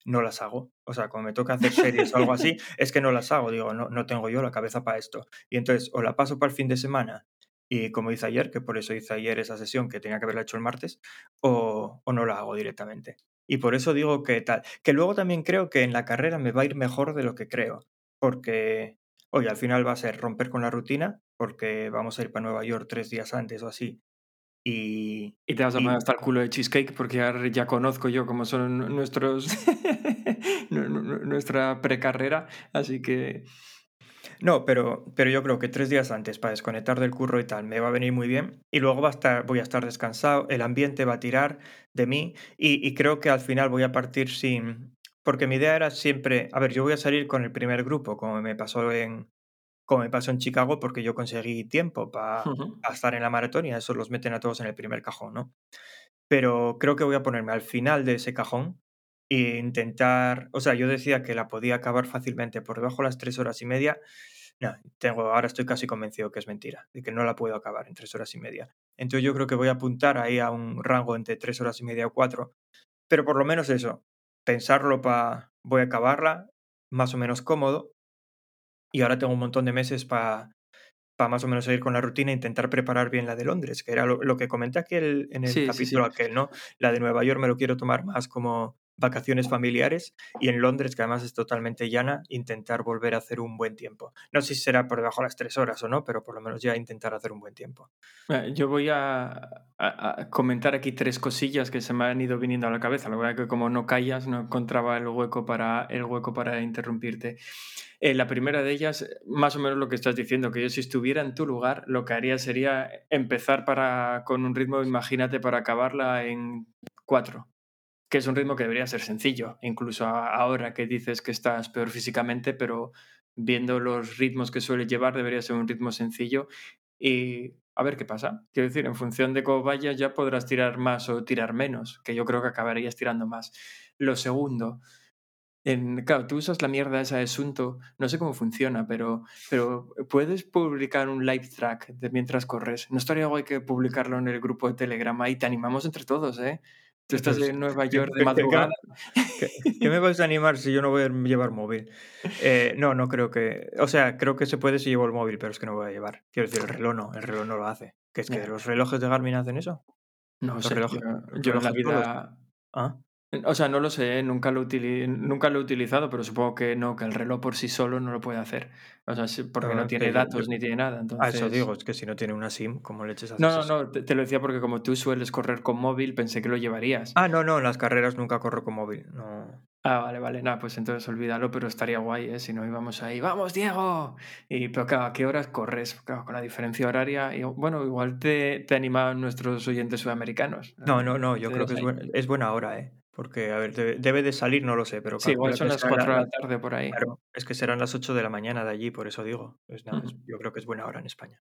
no las hago. O sea, como me toca hacer series o algo así, es que no las hago. Digo, no, no tengo yo la cabeza para esto. Y entonces, o la paso para el fin de semana, y como hice ayer, que por eso hice ayer esa sesión que tenía que haberla hecho el martes, o, o no la hago directamente. Y por eso digo que tal. Que luego también creo que en la carrera me va a ir mejor de lo que creo. Porque, oye, al final va a ser romper con la rutina, porque vamos a ir para Nueva York tres días antes o así. Y, Y te vas a poner hasta el culo de cheesecake porque ya, ya conozco yo cómo son nuestros nu- nu- nuestra precarrera, así que No, pero, pero yo creo que tres días antes para desconectar del curro y tal me va a venir muy bien y luego va a estar, voy a estar descansado, el ambiente va a tirar de mí y, y creo que al final voy a partir sin... Porque mi idea era siempre, a ver, yo voy a salir con el primer grupo, como me pasó en, como me pasó en Chicago, porque yo conseguí tiempo para Ujú. estar en la maratón y a eso los meten a todos en el primer cajón, ¿no? Pero creo que voy a ponerme al final de ese cajón e intentar, o sea, yo decía que la podía acabar fácilmente por debajo de las tres horas y media. No, tengo, ahora estoy casi convencido que es mentira, de que no la puedo acabar en tres horas y media. Entonces yo creo que voy a apuntar ahí a un rango entre tres horas y media o cuatro, pero por lo menos eso, pensarlo para voy a acabarla más o menos cómodo y ahora tengo un montón de meses para más o menos seguir con la rutina e intentar preparar bien la de Londres, que era lo, lo que comenté aquel, en el Sí, sí, capítulo sí. aquel, ¿no? La de Nueva York me lo quiero tomar más como vacaciones familiares y en Londres, que además es totalmente llana, intentar volver a hacer un buen tiempo. No sé si será por debajo de las tres horas o no, pero por lo menos ya intentar hacer un buen tiempo. Yo voy a, comentar aquí tres cosillas que se me han ido viniendo a la cabeza. La verdad que como no callas, no encontraba el hueco para, el hueco para interrumpirte. Eh, la primera de ellas, más o menos lo que estás diciendo, que yo si estuviera en tu lugar, lo que haría sería empezar para, con un ritmo, imagínate, para acabarla en cuatro, que es un ritmo que debería ser sencillo, incluso ahora que dices que estás peor físicamente, pero viendo los ritmos que suele llevar, debería ser un ritmo sencillo y a ver qué pasa. Quiero decir, en función de cómo vayas ya podrás tirar más o tirar menos, que yo creo que acabarías tirando más. Lo segundo, en, claro, tú usas la mierda esa de Sunto, no sé cómo funciona, pero, pero puedes publicar un live track de mientras corres. No estaría guay que publicarlo en el grupo de Telegram ahí, te animamos entre todos, ¿eh? Tú estás Pues, en Nueva ¿qué- York de qué- madrugada. ¿Qué, qué me vais a animar si yo no voy a llevar móvil? Eh, no, no creo que. O sea, creo que se puede si llevo el móvil, pero es que no voy a llevar. Quiero decir, el reloj no, el reloj no lo hace. ¿Que es que los relojes de Garmin hacen eso? No Los sé, relojes- yo, yo la relojes vida... Ah, O sea, no lo sé, ¿eh? nunca lo, utili- nunca lo he utilizado, pero supongo que no, que el reloj por sí solo no lo puede hacer. O sea, porque No, no tiene datos yo- ni tiene nada. a Entonces... eso digo, es que si no tiene una SIM, ¿cómo leches haces No, no, eso? no, te, te lo decía porque como tú sueles correr con móvil, pensé que lo llevarías. Ah, no, no, en las carreras nunca corro con móvil. No. Ah, vale, vale, nada, pues entonces olvídalo, pero estaría guay, ¿eh? Si no íbamos ahí, ¡vamos, Diego! Y, pero claro, ¿a qué horas corres? Claro, con la diferencia horaria, y, bueno, igual te, te animan nuestros oyentes sudamericanos. No, no, no, yo creo que es, es buena hora, ¿eh? Porque, a ver, debe, debe de salir, no lo sé, pero Sí, igual son las será 4 de la- tarde por ahí. Claro, es que serán las 8 de la mañana de allí, por eso digo. Pues nada, yo creo que es buena hora en España.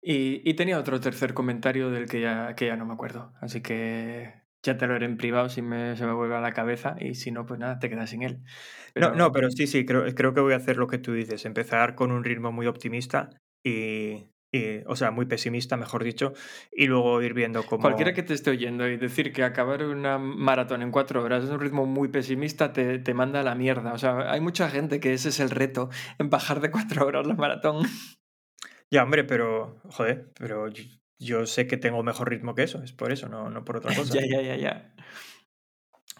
Y, y tenía otro tercer comentario del que ya, que ya no me acuerdo. Así que ya te lo haré en privado si me, se me vuelve a la cabeza. Y si no, pues nada, te quedas sin él. No, no, pero sí, sí, creo, creo que voy a hacer lo que tú dices, empezar con un ritmo muy optimista y, y, o sea, muy pesimista, mejor dicho, y luego ir viendo cómo... Cualquiera que te esté oyendo y decir que acabar una maratón en cuatro horas es un ritmo muy pesimista, te, te manda a la mierda. O sea, hay mucha gente que ese es el reto, en bajar de cuatro horas la maratón. Ya, hombre, pero, joder, pero yo, yo sé que tengo mejor ritmo que eso, es por eso, no, no por otra cosa. ya, ya, ya, ya.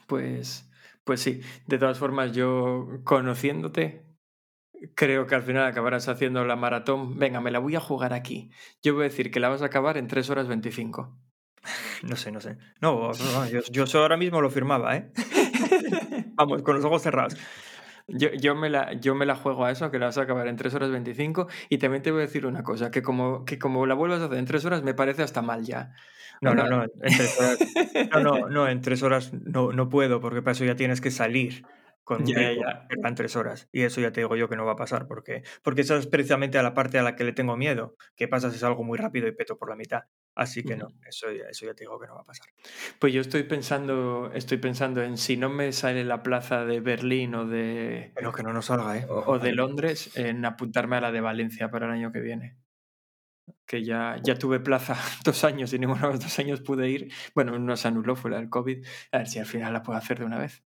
Pues, pues sí. De todas formas, yo conociéndote, creo que al final acabarás haciendo la maratón. Venga, me la voy a jugar aquí. Yo voy a decir que la vas a acabar en 3 horas 25. No sé, no sé. No, no, yo, yo ahora mismo lo firmaba, ¿eh? Vamos, con los ojos cerrados. Yo, yo, me la, yo me la juego a eso, que la vas a acabar en 3 horas 25. Y también te voy a decir una cosa, que como, que como la vuelvas a hacer en 3 horas me parece hasta mal ya. No, no, Una- no, en tres horas, no, no, no, en tres horas no, no puedo, porque para eso ya tienes que salir con Ya, ya, en tres horas. Y eso ya te digo yo que no va a pasar, porque, porque esa es precisamente a la parte a la que le tengo miedo. que pasa si es algo muy rápido y peto por la mitad? Así que no, eso, ya- eso ya te digo que no va a pasar. Pues yo estoy pensando, estoy pensando en si no me sale la plaza de Berlín o de, Pero que no nos salga, ¿eh? o, o de. Londres, en apuntarme a la de Valencia para el año que viene. Que ya, ya tuve plaza dos años y ninguno de los dos años pude ir. Bueno, no se anuló, fue la del COVID. A ver si al final la puedo hacer de una vez.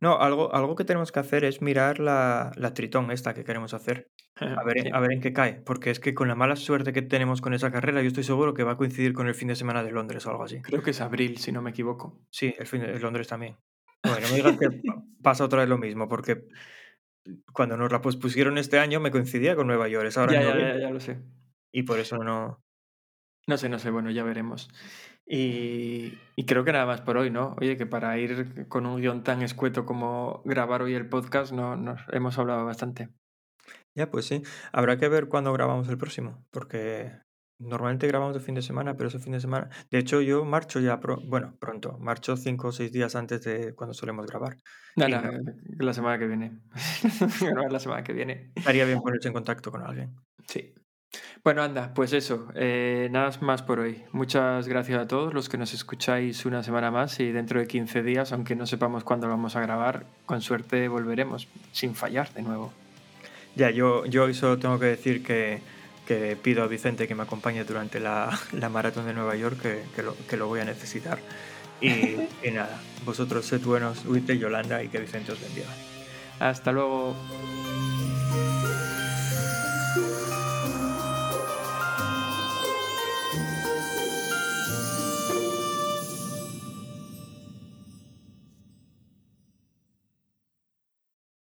No, algo, algo que tenemos que hacer es mirar la, la tritón esta que queremos hacer. A ver, a ver en qué cae. Porque es que con la mala suerte que tenemos con esa carrera, yo estoy seguro que va a coincidir con el fin de semana de Londres o algo así. Creo que es abril, si no me equivoco. Sí, el fin de Londres también. Bueno, no me digas que pa- pasa otra vez lo mismo, porque cuando nos la pospusieron este año me coincidía con Nueva York, es ahora Ya, ya, ya lo sé. y por eso no... No sé, no sé, bueno, ya veremos. Y, y creo que nada más por hoy, ¿no? Oye, que para ir con un guion tan escueto como grabar hoy el podcast, no, nos hemos hablado bastante. Ya, pues sí. Habrá que ver cuándo grabamos el próximo, porque normalmente grabamos de fin de semana, pero ese fin de semana. De hecho, yo marcho ya, pro- bueno, pronto. Marcho cinco o seis días antes de cuando solemos grabar. No, no, no. la semana que viene. Grabar la semana que viene. Estaría bien ponerse en contacto con alguien. Sí. Bueno, anda, pues eso, eh, nada más por hoy. Muchas gracias a todos los que nos escucháis una semana más y dentro de 15 días, aunque no sepamos cuándo vamos a grabar, con suerte volveremos, sin fallar de nuevo. Ya, yo, yo hoy solo tengo que decir que, que pido a Vicente que me acompañe durante la, la maratón de Nueva York, que, que lo, que lo voy a necesitar. Y, y nada, vosotros sed buenos, Uite y Yolanda, y que Vicente os bendiga. Hasta luego.